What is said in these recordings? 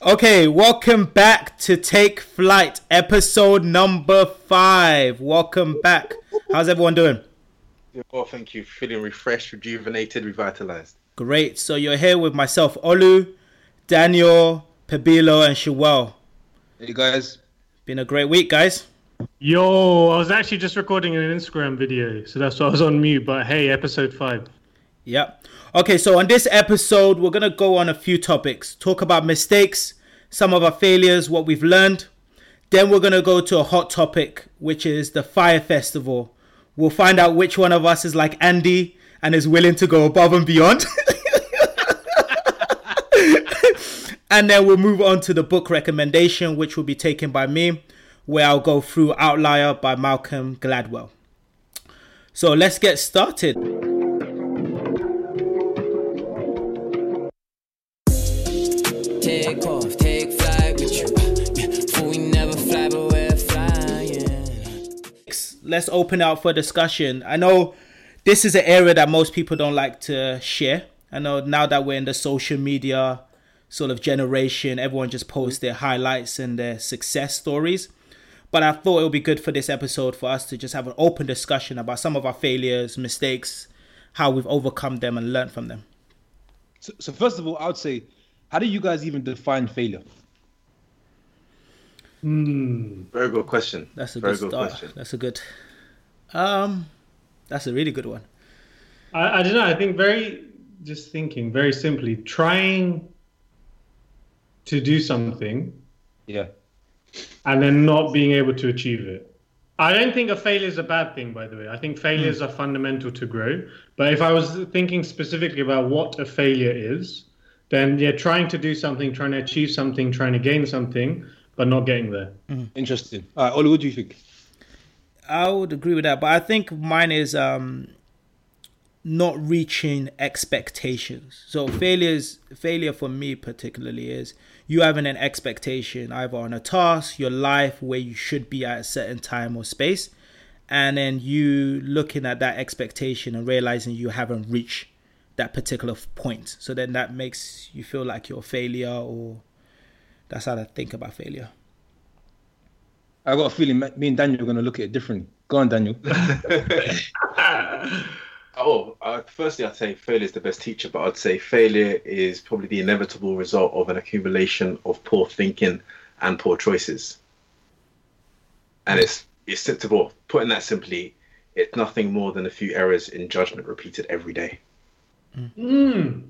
Okay, welcome back to Take Flight, episode number five. Welcome back. How's everyone doing? Well, thank you. Feeling refreshed, rejuvenated, revitalized. Great. So you're here with myself, Olu, Daniel, Pabilo, and Shawel. Hey guys. Been a great week, guys. Yo, I was actually just recording an Instagram video, so that's why I was on mute. But hey, episode five. Yep. Okay, so on this episode, we're gonna go on a few topics. Talk about mistakes, some of our failures, what we've learned. Then we're gonna go to a hot topic, which is the Fyre Festival. We'll find out which one of us is like Andy and is willing to go above and beyond. and then we'll move on to the book recommendation, which will be taken by me, where I'll go through Outlier by Malcolm Gladwell. So let's get started. Take off, take flight with you. For we never fly, but we're flying. let's open out for discussion. I know this is an area that most people don't like to share. I know now that we're in the social media sort of generation, everyone just posts their highlights and their success stories. But I thought it would be good for this episode for us to just have an open discussion about some of our failures, mistakes, how we've overcome them and learned from them. So, so first of all, I would say, how do you guys even define failure? Very good question. That's a Very good good start. question. That's a good um that's a really good one. I, I don't know. I think very just thinking very simply, trying to do something Yeah. and then not being able to achieve it. I don't think a failure is a bad thing, by the way. I think failures are fundamental to grow. But if I was thinking specifically about what a failure is, then yeah, trying to do something, trying to achieve something, trying to gain something, but not getting there. Interesting. All right, Oli, what do you think? I would agree with that, but I think mine is um not reaching expectations. So failures failure for me particularly is you having an expectation either on a task, your life where you should be at a certain time or space, and then you looking at that expectation and realizing you haven't reached that particular point. So then that makes you feel like you're a failure or that's how I think about failure. I got a feeling me and Daniel are going to look at it differently. Go on, Daniel. Oh, uh, firstly, I'd say failure is the best teacher, but I'd say failure is probably the inevitable result of an accumulation of poor thinking and poor choices. And it's it's simple. Putting that simply, it's nothing more than a few errors in judgment repeated every day. Mm.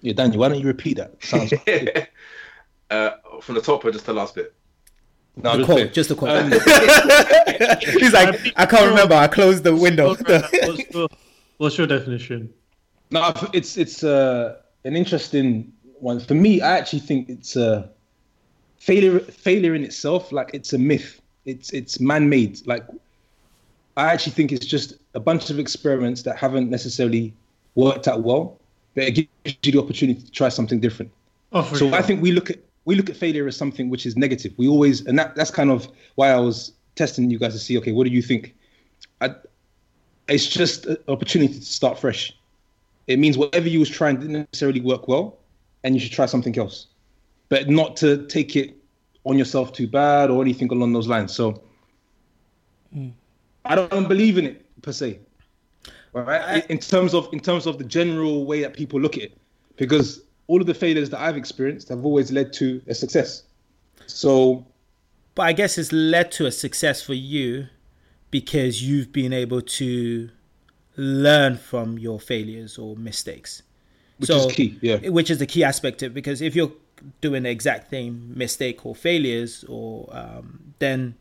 yeah, Daniel, why don't you repeat that? Sounds good. uh, from the top or just the last bit? No, The just quote, just a quote. Um, He's like, I can't remember. I closed the window. what's, your, what's your definition? No, it's it's uh, an interesting one for me. I actually think it's uh, failure. Failure in itself, like it's a myth. It's it's man-made. Like I actually think it's just a bunch of experiments that haven't necessarily worked out well, but it gives you the opportunity to try something different. Oh, so sure. I think we look at we look at failure as something which is negative. We always, and that, that's kind of why I was testing you guys to see, okay, what do you think? I, it's just an opportunity to start fresh. It means whatever you was trying didn't necessarily work well, and you should try something else, but not to take it on yourself too bad or anything along those lines. So mm. I don't believe in it per se. Right, in terms of in terms of the general way that people look at it, because all of the failures that I've experienced have always led to a success. So But I guess it's led to a success for you because you've been able to learn from your failures or mistakes. which is key, yeah. Which is the key aspect of it because if you're doing the exact same mistake or failures or um, then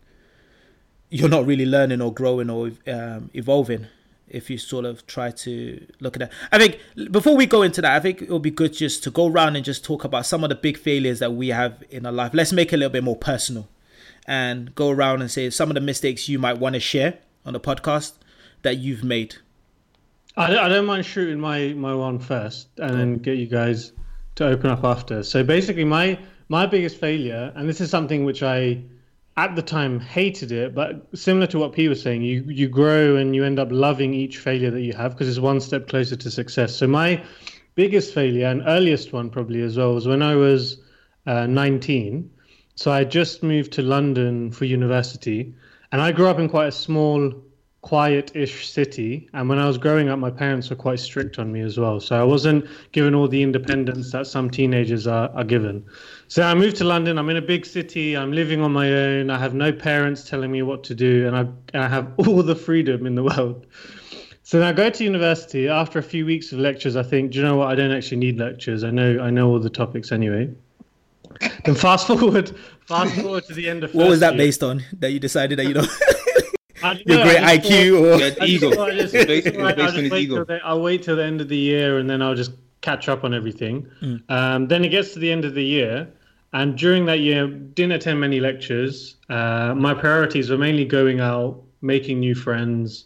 you're not really learning or growing or um, evolving if you sort of try to look at that. I think before we go into that, I think it would be good just to go around and just talk about some of the big failures that we have in our life. Let's make it a little bit more personal and go around and say some of the mistakes you might want to share on the podcast that you've made. I, I don't mind shooting my, my one first and then get you guys to open up after. So basically, my my biggest failure, and this is something which I at the time hated it, but similar to what P was saying, you you grow and you end up loving each failure that you have because it's one step closer to success. So my biggest failure and earliest one probably as well was when I was uh, 19. So I just moved to London for university, and I grew up in quite a small, quiet-ish city. And when I was growing up, my parents were quite strict on me as well. So I wasn't given all the independence that some teenagers are, are given. So I moved to London. I'm in a big city. I'm living on my own. I have no parents telling me what to do, and I and I have all the freedom in the world. So then I go to university. After a few weeks of lectures, I think, do you know what? I don't actually need lectures. I know I know all the topics anyway. Then fast forward, fast forward to the end of. What was that year. based on? That you decided that you know don't your great I just IQ thought- or I ego. just thought I just- It's based- it's I'll based on wait ego. till the- I'll wait till the end of the year and then I'll just catch up on everything. Um, then it gets to the end of the year, and during that year, didn't attend many lectures. Uh, my priorities were mainly going out, making new friends.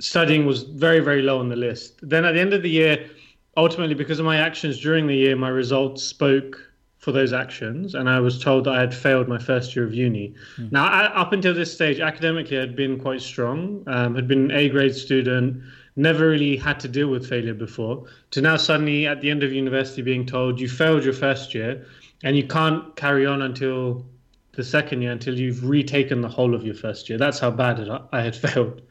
Studying was very, very low on the list. Then at the end of the year, ultimately, because of my actions during the year, my results spoke for those actions, and I was told that I had failed my first year of uni. Now, I, up until this stage, academically, I'd been quite strong, um, had been an A grade student, never really had to deal with failure before. To now suddenly, at the end of university, being told you failed your first year, and you can't carry on until the second year until you've retaken the whole of your first year. That's how bad it, I had failed.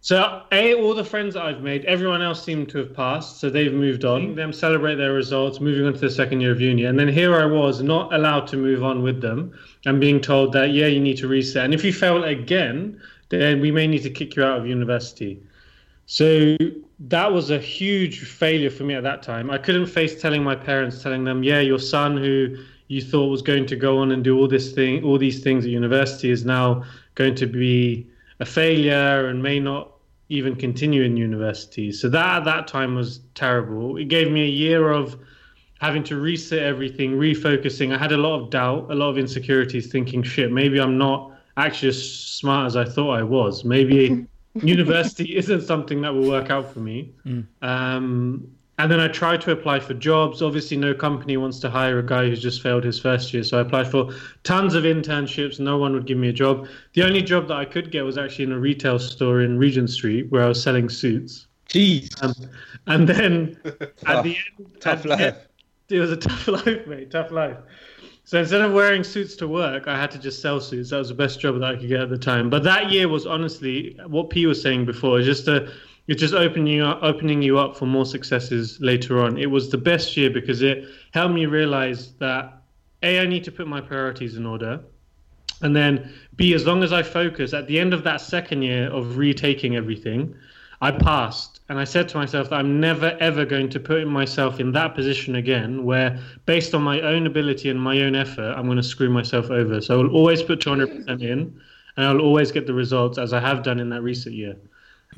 So, A, all the friends that I've made, everyone else seemed to have passed. So they've moved on. Them celebrate their results, moving on to the second year of uni. And then here I was, not allowed to move on with them and being told that, yeah, you need to reset. And if you fail again, then we may need to kick you out of university. So that was a huge failure for me at that time. I couldn't face telling my parents, telling them, yeah, your son who you thought was going to go on and do all this thing, all these things at university is now going to be a failure and may not even continue in university. So that at that time was terrible. It gave me a year of having to reset everything, refocusing. I had a lot of doubt, a lot of insecurities, thinking, shit, maybe I'm not actually as smart as I thought I was. Maybe university isn't something that will work out for me. Um, and then I tried to apply for jobs. Obviously, no company wants to hire a guy who's just failed his first year. So I applied for tons of internships. No one would give me a job. The only job that I could get was actually in a retail store in Regent Street where I was selling suits. Jeez, Um, and then at the end, tough at the life. end- it was a tough life, mate. Tough life. So instead of wearing suits to work, I had to just sell suits. That was the best job that I could get at the time. But that year was honestly what P was saying before. Just a, it's just opening you up, opening you up for more successes later on. It was the best year because it helped me realize that a I need to put my priorities in order, and then b as long as I focus at the end of that second year of retaking everything, I passed. And I said to myself that I'm never ever going to put myself in that position again where, based on my own ability and my own effort, I'm going to screw myself over. So I'll always put 200% in and I'll always get the results as I have done in that recent year.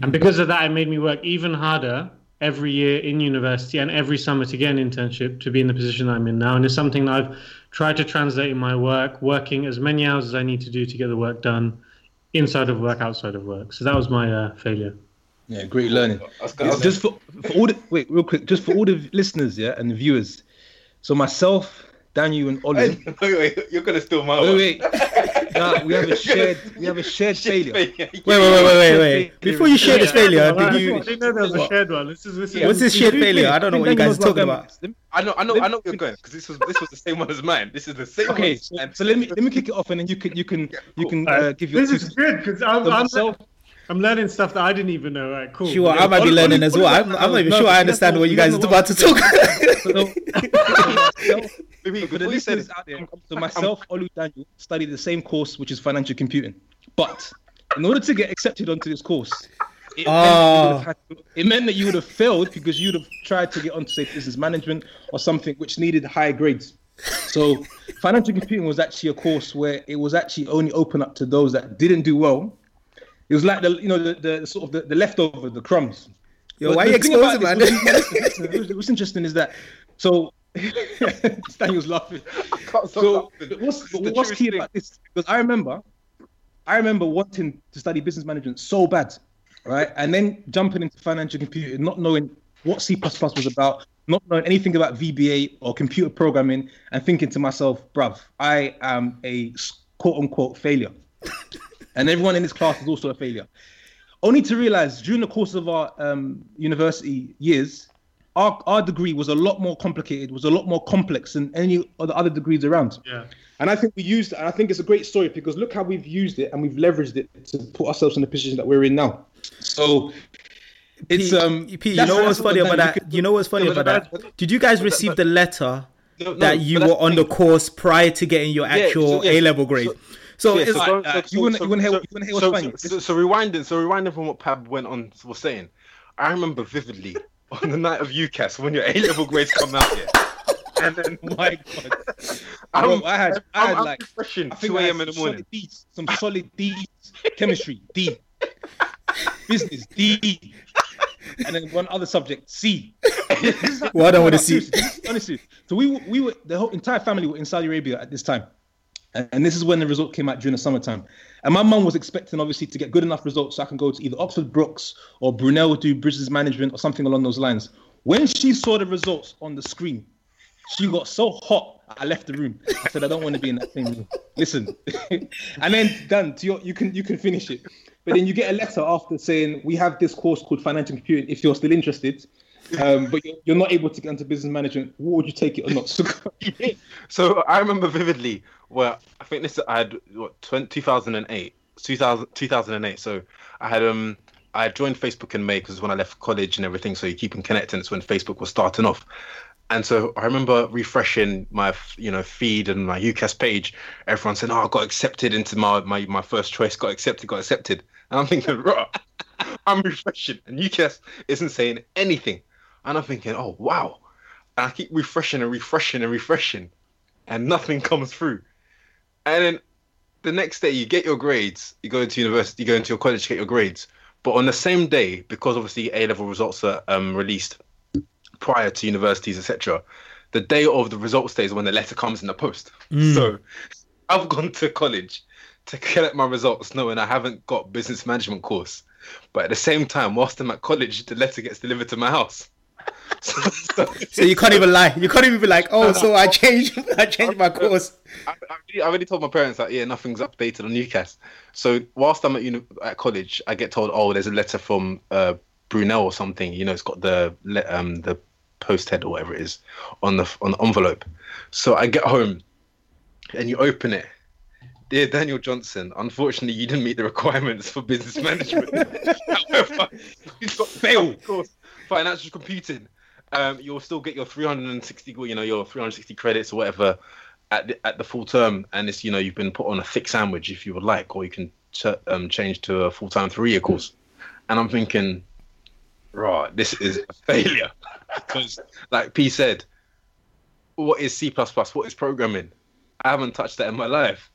And because of that, it made me work even harder every year in university and every get an internship to be in the position I'm in now. And it's something that I've tried to translate in my work, working as many hours as I need to do to get the work done inside of work, outside of work. So that was my uh, failure. Yeah, great learning. I was gonna- I Just for, for all the wait, real quick, just for all the listeners, yeah, and the viewers. So myself, Daniel, and Ollie. Hey, wait, wait, you're gonna steal my one. Wait, wait. Nah, we have a shared, we have a shared failure. Wait, wait, wait, wait, wait, wait. Before you share this failure, I did you? didn't know there was a shared one. This is this is What's this shared failure? I don't know what you guys are talking about. I know, I know, I know where you're going because this was this was the same one as mine. This is the same Okay, one. so, and so let me let me kick it off, and then you can you can you can Alright. uh, give your This two is good because I'm, So myself, I'm learning stuff that I didn't even know. Right, cool. Sure, Yeah. I might be learning Ollie- as well. I'm, I'm not even No, sure I understand that's what you guys are you about to don't talk. so, so, Maybe for the you said listeners it, out there, so myself, Olu Daniel, studied the same course, which is financial computing. But in order to get accepted onto this course, it, meant, that you Oh. would have ah. had to- it meant that you would have failed because you'd have tried to get onto say business management or something which needed higher grades. So financial computing was actually a course where it was actually only open up to those that didn't do well. It was like the you know the, the sort of the, the leftover, the crumbs. Yo, But why the you thing about exposing, man? this- listen, listen, listen, What's interesting is that so Daniel's laughing. can't So laughing. what's the what's key thing. about this? Because I remember, I remember wanting to study business management so bad, right? And then jumping into financial computing, not knowing what C was about, not knowing anything about VBA or computer programming, and thinking to myself, bruv, I am a quote unquote failure. and everyone in this class is also a failure. Only to realize during the course of our um, university years, our our degree was a lot more complicated, was a lot more complex than any of the other degrees around. Yeah. And I think we used it, I think it's a great story because look how we've used it and we've leveraged it to put ourselves in the position that we're in now. So it's P- um. P, you know what's funny what about you that? could- You know what's funny No, about that- that? Did you guys receive but- the letter No, no, that you were on the course prior to getting your Yeah, actual so- yeah, A level grade? so- So, Yeah, so like, go- uh, so- you wanna- so- you wanna hear- so- you wanna hear what's funny? So, so rewinding, so rewinding from what Pab went on was saying, I remember vividly on the night of UCAS when your A level grades come out here, and then My God. I'm, Bro, I had- I I'm, had I'm like- refreshing I think 2 a.m. in the morning. Solid D's, some solid D's, chemistry D, business D, and then one other subject C. well done with the No, C. seriously, Honestly, so we were, we were the whole entire family were in Saudi Arabia at this time, and, this is when the result came out during the summertime. And my mum was expecting obviously to get good enough results so I can go to either Oxford Brookes or Brunel do business management or something along those lines. When she saw the results on the screen, she got so hot. I left the room. I said, I don't want to be in that same room. Listen, and then done. To your, you can you can finish it. But then you get a letter after saying we have this course called financial computing. If you're still interested, um, but you're, you're not able to get into business management, what would you take it or not? So I remember vividly where I think this I had what 20, 2008, 2000, 2008. So I had um I joined Facebook in May because when I left college and everything. So you keep in connecting. It's when Facebook was starting off. And so I remember refreshing my, you know, feed and my UCAS page. Everyone saying, "Oh, I got accepted into my my, my first choice. Got accepted. Got accepted." And I'm thinking, "Right, I'm refreshing, and UCAS isn't saying anything." And I'm thinking, "Oh, wow!" And I keep refreshing and refreshing and refreshing, and nothing comes through. And then the next day, you get your grades. You go into university. You go into your college to get your grades. But on the same day, because obviously A level results are um, released prior to universities, etc. The day of the results day is when the letter comes in the post. So I've gone to college to collect my results, knowing I haven't got business management course. But at the same time, whilst I'm at college, the letter gets delivered to my house. So, so- So you can't even lie. You can't even be like, oh, so I changed, I changed my course. I, I, already, told my parents that yeah, nothing's updated on UCAS. So whilst I'm at uni- at college, I get told, oh, there's a letter from uh, Brunel or something. You know, it's got the um the post head or whatever it is on the on the envelope. So I get home, and you open it. Dear Daniel Johnson, unfortunately, you didn't meet the requirements for business management. However, you've got fail course financial computing. Um, you'll still get your 360, you know, your 360 credits or whatever at the, at the full term, and it's you know you've been put on a thick sandwich if you would like, or you can um, change to a full time three year course. And I'm thinking, right, this is a failure because, like P said, what is C What is programming? I haven't touched that in my life.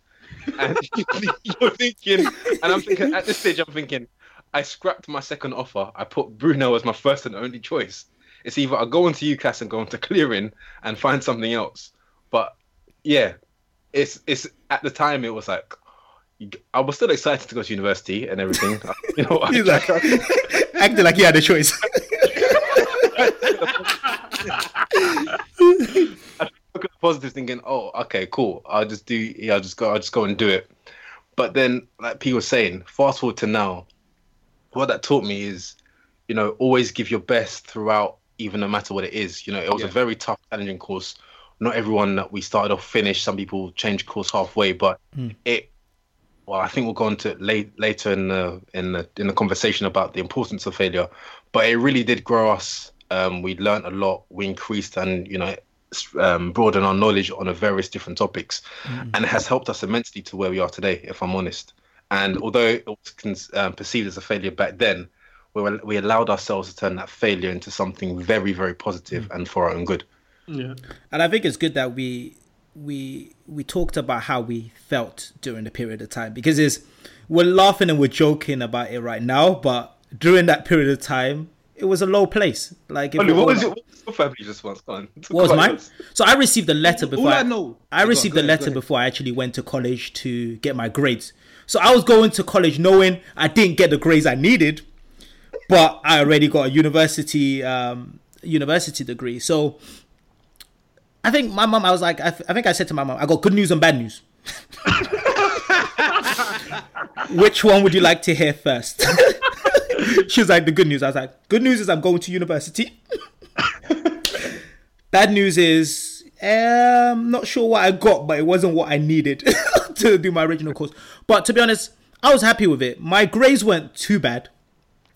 And you're thinking, and I'm thinking at this stage, I'm thinking, I scrapped my second offer. I put Brunel as my first and only choice. It's either I go into UCAS and go into clearing and find something else. But yeah, it's it's at the time it was like I was still excited to go to university and everything. you know, I, like, acting like he had a choice. I look at the positive thinking, oh, okay, cool. I'll just do yeah, I'll just go I'll just go and do it. But then like P was saying, fast forward to now, what that taught me is, you know, always give your best throughout, even no matter what it is. You know, it was Yeah. a very tough, challenging course. Not everyone that we started off finished. Some people change course halfway, but it well, I think we'll go into it late, later in the in the in the conversation about the importance of failure. But it really did grow us. Um, we learned a lot. We increased and you know um, broadened our knowledge on a various different topics, and it has helped us immensely to where we are today. If I'm honest, and although it was cons- um, perceived as a failure back then, we were, we allowed ourselves to turn that failure into something very very positive and for our own good. Yeah. and I think it's good that we we we talked about how we felt during the period of time because it's we're laughing and we're joking about it right now, but during that period of time, it was a low place. Like, if Ollie, what all- was your, what was your family response? Go on. What was mine? So I received a letter All before. I know- I Go on, received the letter ahead. before I actually went to college to get my grades. So I was going to college knowing I didn't get the grades I needed, but I already got a university um, university degree. So I think my mom. I was like, I, th- I think I said to my mom, I got good news and bad news. Which one would you like to hear first? she was like, the good news. I was like, good news is I'm going to university. Bad news is, um, not sure what I got, but it wasn't what I needed to do my original course. But to be honest, I was happy with it. My grades weren't too bad.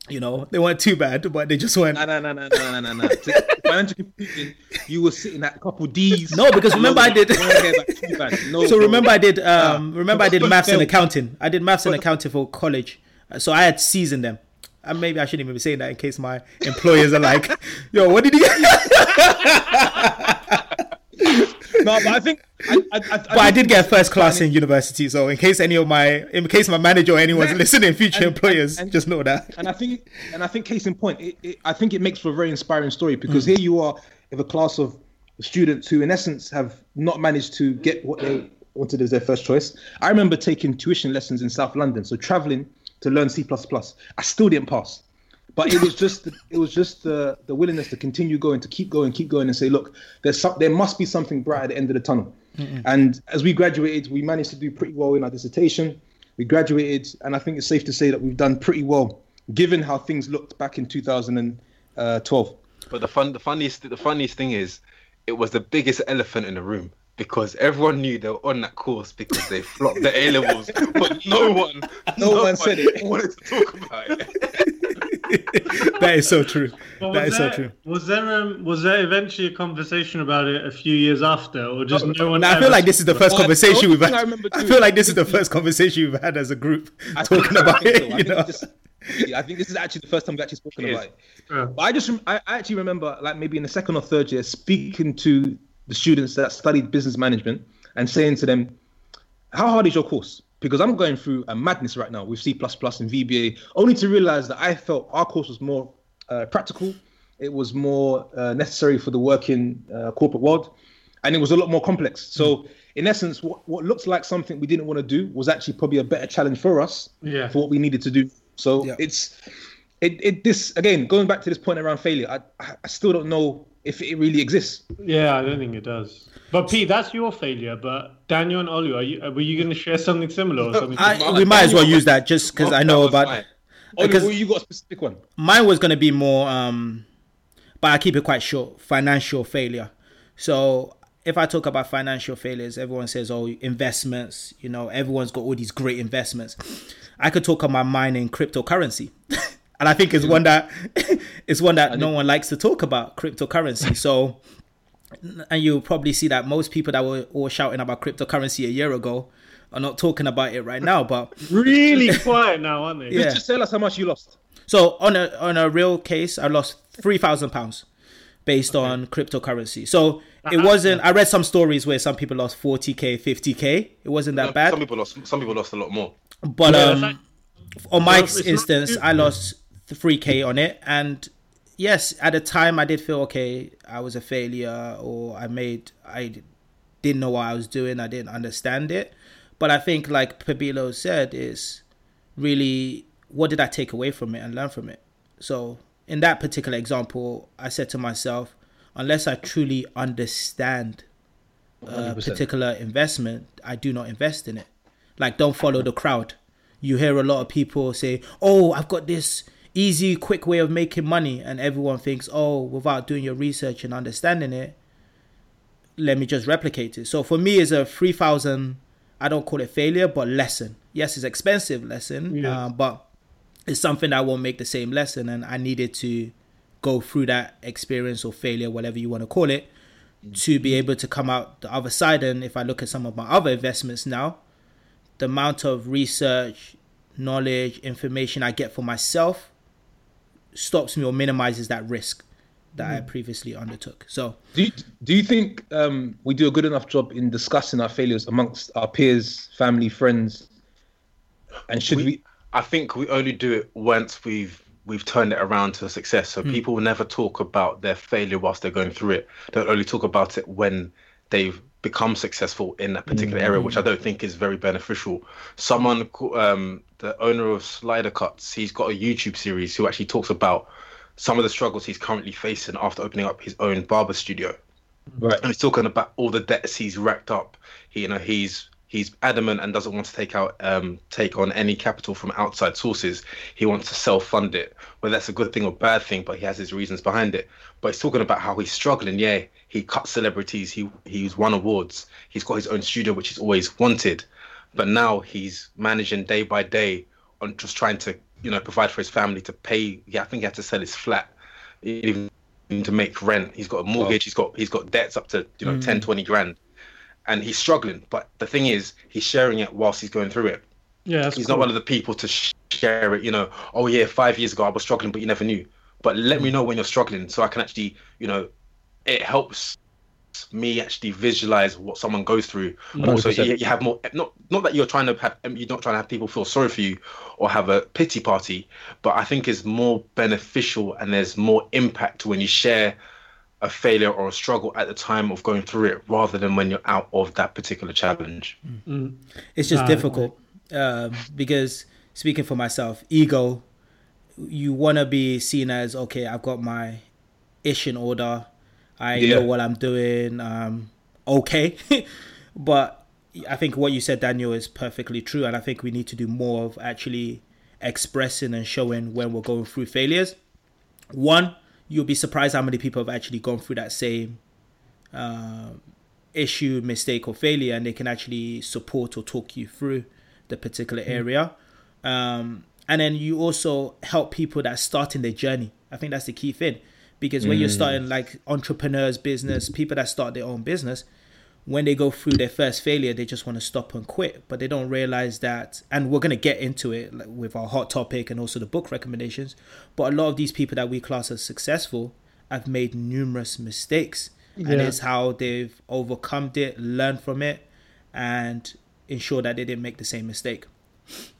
You know, they weren't too bad, but they just weren't. No, no, no, no, no, no, no. Financial you were sitting at a couple D's. No, because remember I did- No, no, no, too bad. No, So remember, I did. Um, Nah. remember, I did maths and accounting. I did maths and accounting for college, Uh, so I had C's in them. And maybe I shouldn't even be saying that in case my employers are like, "Yo, what did you?" No, but I think. I, I, I, But I did get a first class in university, so in case any of my, in case my manager or anyone's listening, future And- employers, and- just know that. and I think, and I think, case in point, it, it, I think it makes for a very inspiring story Mm. because here you are with a class of students who, in essence, have not managed to get what they wanted as their first choice. I remember taking tuition lessons in South London, so traveling to learn C++. I still didn't pass, but it was just, it was just the the willingness to continue going, to keep going, keep going, and say, look, there's some, there must be something bright at the end of the tunnel. And as we graduated, we managed to do pretty well in our dissertation. We graduated, and I think it's safe to say that we've done pretty well, given how things looked back in 2012. Uh, but the fun, the funniest, the funniest thing is, it was the biggest elephant in the room because everyone knew they were on that course because they flopped the A levels, but no one, No one said it. wanted to talk about it. That is so true. But That was so true. Was there um, was there eventually a conversation about it a few years after, or just no one? Now, I feel like this is the first Well, conversation we've had. I remember I feel like this is the first conversation we've had as a group I think- talking I about think it. so. I You think know, this- yeah, I think this is actually the first time we've actually spoken It about is. it. Yeah. But I just, I I actually remember, like maybe in the second or third year, speaking to the students that studied business management and saying to them, "How hard is your course?" Because I'm going through a madness right now with C++ and VBA, only to realize that I felt our course was more uh, practical, it was more uh, necessary for the working uh, corporate world, and it was a lot more complex. So, in essence, what, what looks like something we didn't want to do was actually probably a better challenge for us Yeah. for what we needed to do. So Yeah. it's it, it this again going back to this point around failure. I I still don't know if it really exists. Yeah, I don't think it does. But Pete, that's your failure. But Daniel and Olu, are you, were you going to share something similar or something? I, we might as well use that just because I know about. mine. Because- well, you got a specific one. mine was going to be more um but i keep it quite short financial failure so if i talk about financial failures everyone says oh investments you know everyone's got all these great investments i could talk about mine in cryptocurrency and i think it's one that it's one that no one likes to talk about cryptocurrency so and you'll probably see that most people that were all shouting about cryptocurrency a year ago are not talking about it right now but really quiet now, aren't they? Yeah. Just tell us how much you lost. So on a on a real case, I lost three thousand pounds based on cryptocurrency. So it wasn't. I read some stories where some people lost forty k, fifty k. It wasn't that bad. Some bad. people lost. Some people lost a lot more. But Yeah, um, like- on my Well, not instance, I lost three k on it, and yes, at the time I did feel okay. I was a failure, or I made I didn't know what I was doing. I didn't understand it. But I think, like Pabilo said, is really what did I take away from it and learn from it. So in that particular example, I said to myself, unless I truly understand a 100%. particular investment, I do not invest in it. Like, don't follow the crowd. You hear a lot of people say, "Oh, I've got this easy, quick way of making money," and everyone thinks, "Oh, without doing your research and understanding it, let me just replicate it." So for me, it's a three thousand. I don't call it failure, but lesson. Yes, it's expensive lesson, Yeah. uh, but it's something that won't make the same lesson, and I needed to go through that experience or failure, whatever you want to call it, to be able to come out the other side. And if I look at some of my other investments now, the amount of research, knowledge, information I get for myself stops me or minimizes that risk that I previously undertook. So Do you, do you think um, we do a good enough job in discussing our failures amongst our peers, family, friends? And should we? I think we only do it once we've we've turned it around to a success. So people will never talk about their failure whilst they're going through it. They'll only talk about it when they've become successful in that particular area, which I don't think is very beneficial. Someone, um, the owner of Slider Cuts, he's got a YouTube series who actually talks about some of the struggles he's currently facing after opening up his own barber studio Right. and he's talking about all the debts he's racked up. He, you know, he's he's adamant and doesn't want to take out um take on any capital from outside sources. He wants to self fund it. Whether that's a good thing or bad thing, but he has his reasons behind it. But he's talking about how he's struggling. Yeah, he cut celebrities. He he's won awards. He's got his own studio, which he's always wanted. But now he's managing day by day on just trying to you know provide for his family to pay. Yeah, I think he had to sell his flat, even to make rent. He's got a mortgage. He's got he's got debts up to you know 10, mm. 20 grand, and he's struggling. But the thing is, he's sharing it whilst he's going through it. Yeah, he's cool. not one of the people to share it. You know, oh yeah, five years ago I was struggling, but you never knew. But let me mm. know when you're struggling, so I can actually, you know, it helps me actually visualize what someone goes through. And also, you, you have more. Not not that you're trying to have. You're not trying to have people feel sorry for you or have a pity party, but I think it's more beneficial and there's more impact when you share a failure or a struggle at the time of going through it, rather than when you're out of that particular challenge. It's just Nah, difficult um, because speaking for myself, ego, you want to be seen as okay. I've got my ish in order. I Yeah. know what I'm doing. Um, okay, but I think what you said, Daniel, is perfectly true, and I think we need to do more of actually expressing and showing when we're going through failures. One, you'll be surprised how many people have actually gone through that same um, issue, mistake, or failure, and they can actually support or talk you through the particular area. Um, and then you also help people that are starting their journey. I think that's the key thing because when you're starting like entrepreneurs, business, people that start their own business, when they go through their first failure, they just want to stop and quit, but they don't realize that. And we're gonna get into it like, with our hot topic and also the book recommendations. But a lot of these people that we class as successful have made numerous mistakes, and it's how they've overcome it, learned from it, and ensure that they didn't make the same mistake. As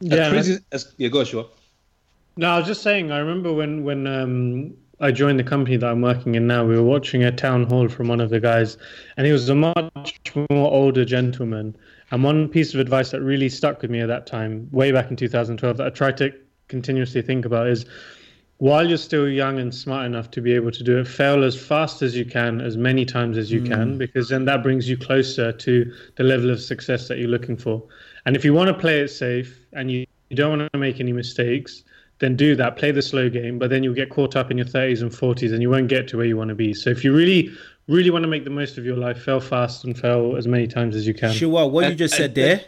Yeah, crazy as, yeah, go sure. No, I was just saying. I remember when when um, I joined the company that I'm working in now. We were watching a town hall from one of the guys, and he was a much more older gentleman. And one piece of advice that really stuck with me at that time, way back in 2012, that I tried to continuously think about is, while you're still young and smart enough to be able to do it, fail as fast as you can, as many times as you hmm. can, because then that brings you closer to the level of success that you're looking for. And if you want to play it safe and you, you don't want to make any mistakes, then do that. Play the slow game, but then you'll get caught up in your 30s and 40s and you won't get to where you want to be. So if you really, really want to make the most of your life, fail fast and fail as many times as you can. Sure, what you And- just said and- there,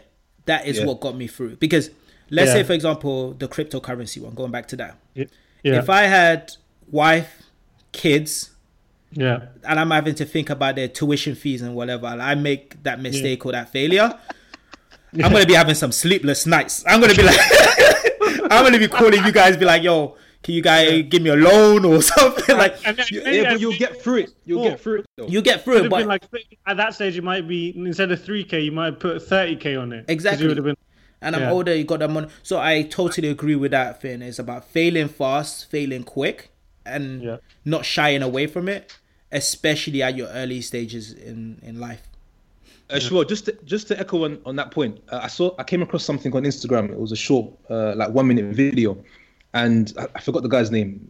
that is Yeah. what got me through. Because let's Yeah. say, for example, the cryptocurrency one, going back to that. Yeah. If I had wife, kids, yeah. and I'm having to think about their tuition fees and whatever, and I make that mistake or that failure, I'm gonna be having some sleepless nights. I'm gonna be like, I'm gonna be calling you guys, be like, yo, can you guys give me a loan or something? like, And then- Yeah, but you'll get through it. You'll Cool. get through it. Though. you get through it it, but like at that stage, it might be instead of 3k, you might put 30k on it. Exactly. You would have been. and I'm Yeah. older, you got that money. So I totally agree with that thing. It's about failing fast, failing quick, and Yeah. not shying away from it, especially at your early stages in, in life. Uh, sure. Just to, just to echo on, on that point, uh, I saw I came across something on Instagram. It was a short, uh, like one minute video, and I, I forgot the guy's name.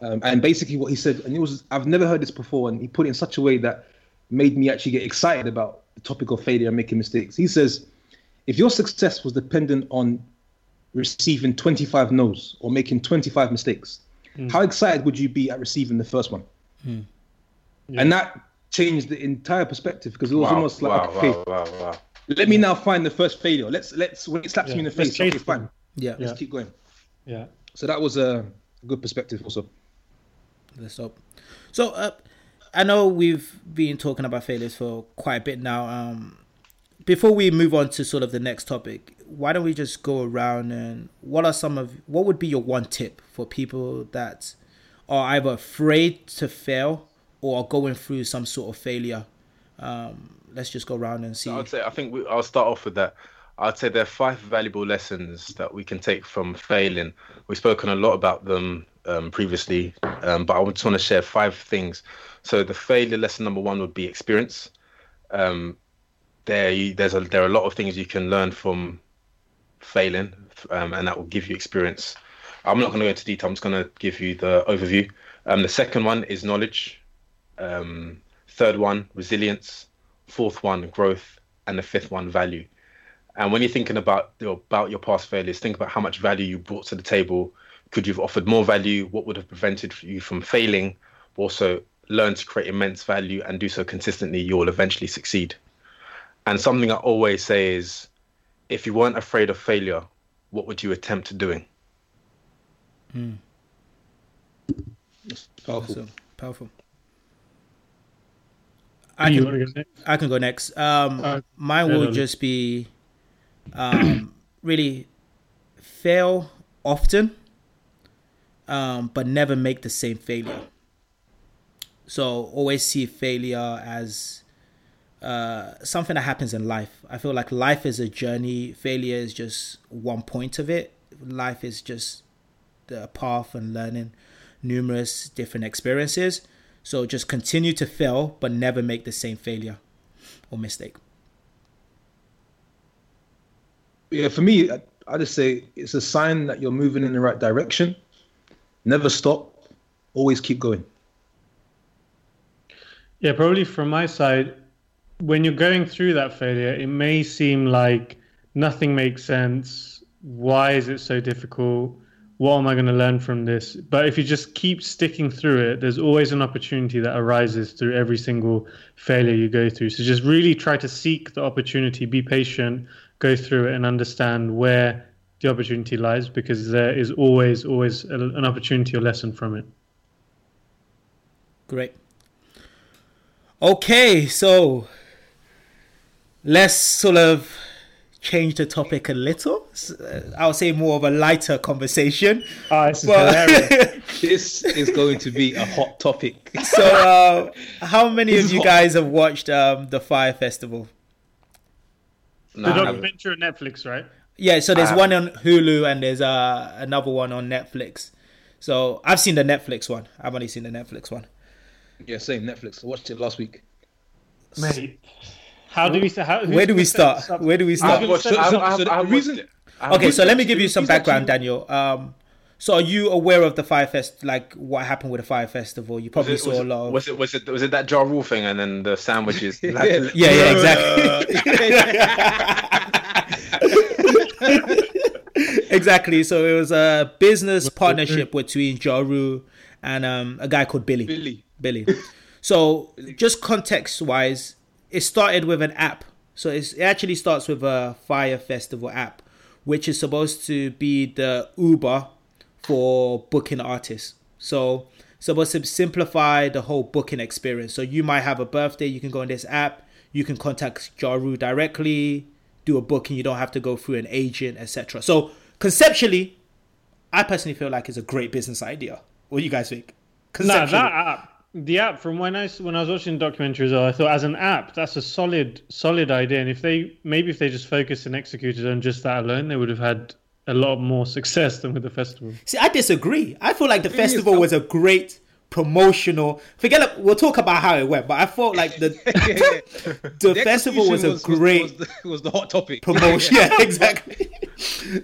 Um, and basically, what he said, and it was I've never heard this before, and he put it in such a way that made me actually get excited about the topic of failure and making mistakes. He says, if your success was dependent on receiving 25 no's or making 25 mistakes, how excited would you be at receiving the first one? And that changed the entire perspective because it was Wow, almost like, wow, okay, wow, wow, wow. let me now find the first failure. Let's let's when it slaps Yeah, me in the face, okay, chase fine. them. Yeah, Let's keep going. Yeah. So that was a good perspective also. let's hope. So uh, I know we've been talking about failures for quite a bit now. Um, before we move on to sort of the next topic, why don't we just go around and what are some of what would be your one tip for people that are either afraid to fail or are going through some sort of failure? Um, let's just go around and see. I would say I think we, I'll start off with that. I'd say there are five valuable lessons that we can take from failing. We've spoken a lot about them um, previously, um, but I just want to share five things. So the failure lesson number one would be experience. Um, there, you, there's a there are a lot of things you can learn from failing, um, and that will give you experience. I'm not going to go into detail. I'm just going to give you the overview. Um, the second one is knowledge. Um, third one, resilience. Fourth one, growth, and the fifth one, value. And when you're thinking about your, about your past failures, think about how much value you brought to the table. Could you have offered more value? What would have prevented you from failing? Also, learn to create immense value and do so consistently, you will eventually succeed. And something I always say is if you weren't afraid of failure, what would you attempt to doing? Powerful. So powerful. I can, go next? I can go next. Um, Uh, mine will just be um, really fail often, um, but never make the same failure. So always see failure as uh, something that happens in life. I feel like life is a journey. Failure is just one point of it. Life is just the path and learning numerous different experiences. So just continue to fail, but never make the same failure or mistake. Yeah, for me, I, I just say it's a sign that you're moving in the right direction. Never stop. Always keep going. Yeah, probably from my side, when you're going through that failure, it may seem like nothing makes sense. Why is it so difficult? What am I going to learn from this? But if you just keep sticking through it, there's always an opportunity that arises through every single failure you go through. So just really try to seek the opportunity, be patient, go through it, and understand where the opportunity lies because there is always, always an opportunity or lesson from it. Great. Okay, so let's sort of change the topic a little. S- uh, I'll say more of a lighter conversation. Oh, this is hilarious. But This is going to be a hot topic. so, uh, how many This of you hot. guys have watched um, the Fyre Festival? No, The I documentary on Netflix, right? Yeah, so there's I one on Hulu and there's uh, another one on Netflix. So I've seen the Netflix one. I've only seen the Netflix one. Yeah, same Netflix. I watched it last week. Mate, how do we say? How, Where do we start? Where do we start? So- so- so the reason- Okay, so let me give you some He's actually- background, Daniel. Um, so are you aware of the Fyre Fest? Like what happened with the Fyre Festival? You Was probably it, saw was, a lot. Of... was it was it was it that Ja Rule thing and then the sandwiches? Yeah. Yeah, yeah, exactly. exactly. So it was a business partnership between Ja Rule and um, a guy called Billy. Billy. Billy. So just context wise, it started with an app. So it's, it actually starts with a Fyre Festival app, which is supposed to be the Uber for booking artists. So supposed to simplify the whole booking experience. So you might have a birthday, you can go on this app, you can contact Ja Rule directly, do a booking, you don't have to go through an agent, etc. So conceptually, I personally feel like it's a great business idea. What do you guys think? No, that app, the app from when I s- when I was watching the documentary as well, I thought as an app, that's a solid solid idea. And if they maybe if they just focused and executed on just that alone, they would have had a lot more success than with the festival. See, I disagree. I feel like the festival was a great promotional. Forget it. We'll talk about how it went, but I felt like the the, festival was a execution great was, the, was the hot topic. promotion. Yeah, exactly.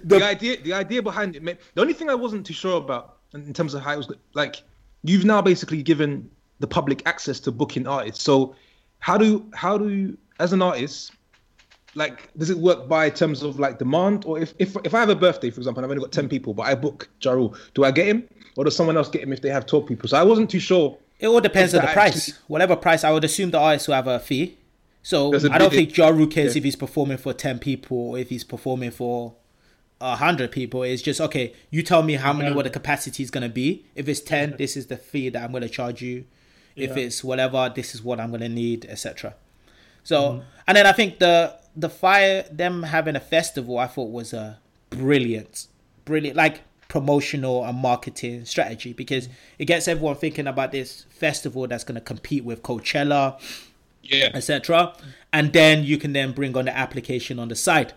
the idea the idea behind it the only thing i wasn't too sure about in in terms of how it was like you've now basically given the public access to booking artists so how do how do you, as an artist like does it work by terms of like demand or if if, if i have a birthday for example and i've only got 10 people but i book Ja Rule do i get him or does someone else get him if they have 12 people so i wasn't too sure It all depends on the price. actually- Whatever price, I would assume the artist will have a fee. So There's a I don't big- think Ja Rule cares yeah. if he's performing for ten people or if he's performing for a hundred people. It's just okay. You tell me how many Yeah. what the capacity is gonna be. If it's ten, this is the fee that I'm gonna charge you. If Yeah. it's whatever, this is what I'm gonna need, etc. So Mm-hmm. and then I think the the fire them having a festival I thought was a brilliant, brilliant like promotional and marketing strategy because it gets everyone thinking about this festival that's going to compete with Coachella, yeah etc. And then you can then bring on the application on the side.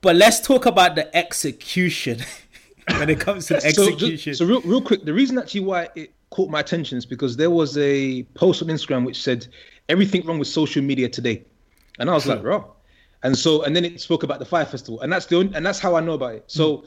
But let's talk about the execution when it comes to the So, execution. so real, real quick, the reason actually why it caught my attention is because there was a post on Instagram which said everything wrong with social media today, and I was like, raw. And so, and then it spoke about the Fyre Festival, and that's the only, and that's how I know about it. So,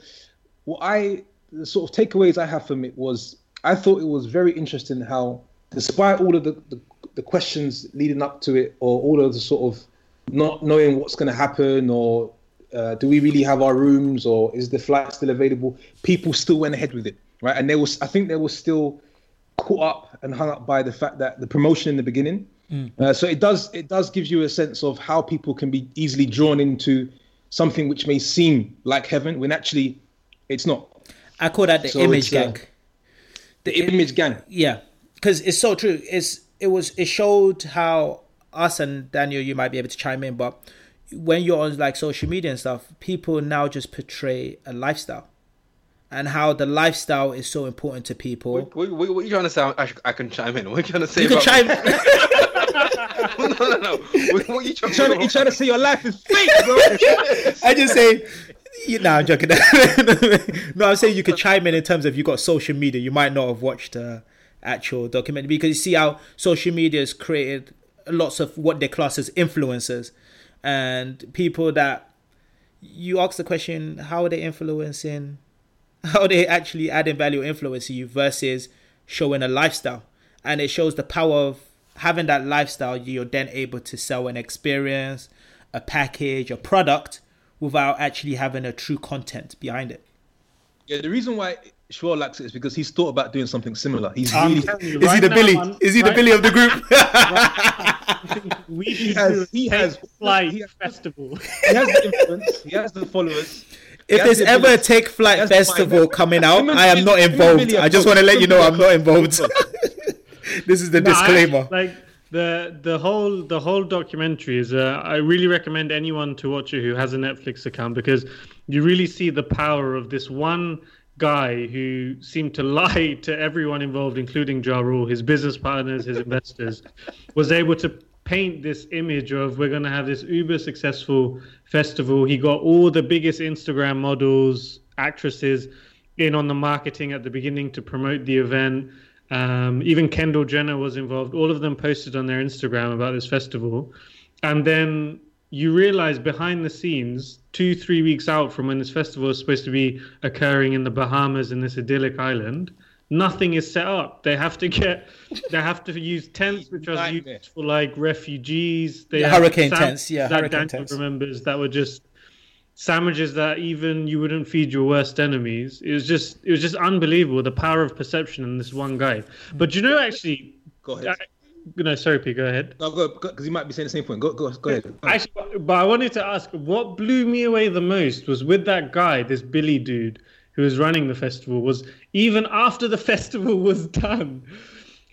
what I the sort of takeaways I have from it was I thought it was very interesting how, despite all of the, the, the questions leading up to it, or all of the sort of not knowing what's going to happen, or uh, do we really have our rooms, or is the flight still available? People still went ahead with it, right? And there was, I think, there was still caught up and hung up by the fact that the promotion in the beginning. Uh, so it does it does gives you a sense of how people can be easily drawn into something which may seem like heaven when actually it's not. I call that the So image uh, gang. The image gang. Yeah, because it's so true. It's it was it showed how us and Daniel, you might be able to chime in, but when you're on like social media and stuff, people now just portray a lifestyle, and how the lifestyle is so important to people. What, what, what, what are you trying to say? I, I can chime in. What are you trying to say? You can about chime. no, no, no. What, what are you trying, Trying to, you're trying to say your life is fake, bro. I just say, you know, I'm joking. no, I'm saying you could chime in in terms of you got social media. You might not have watched the actual documentary because you see how social media has created lots of what they class as influencers and people that you ask the question, how are they influencing? How they actually adding value, or influencing you versus showing a lifestyle? And it shows the power of having that lifestyle. You're then able to sell an experience, a package, a product without actually having a true content behind it. Yeah, the reason why Shaw likes it is because he's thought about doing something similar. He's I'm really telling you Is he the now, Billy? man, Is he the right Billy of the group? We He has- do a he has- flight he has- festival. he has the influence, he has the followers. If there's the ever a Take Flight That's Festival coming out, Him I am not involved. Billy I just want to let you know I'm not involved. this is the No, I- disclaimer. like the the whole the whole documentary is. Uh, I really recommend anyone to watch it who has a Netflix account because you really see the power of this one guy who seemed to lie to everyone involved, including Ja Rule, his business partners, his investors, was able to paint this image of we're going to have this uber successful festival. He got all the biggest Instagram models, actresses in on the marketing at the beginning to promote the event. Um, even Kendall Jenner was involved. All of them posted on their Instagram about this festival. And then you realize behind the scenes, two, three weeks out from when this festival is supposed to be occurring in the Bahamas in this idyllic island, nothing is set up. They have to get, they have to use tents, which are Nightmare. used for like refugees. They Yeah, hurricane sam- tents, yeah, that hurricane Daniel tents. remembers that were just sandwiches that even you wouldn't feed your worst enemies. It was just, it was just unbelievable the power of perception in this one guy. But you know, actually, Go ahead. I, no, sorry, P, go ahead. No, go because he might be saying the same point. Go, go, go ahead. Actually, but I wanted to ask, what blew me away the most was with that guy, this Billy dude who was running the festival, was even after the festival was done,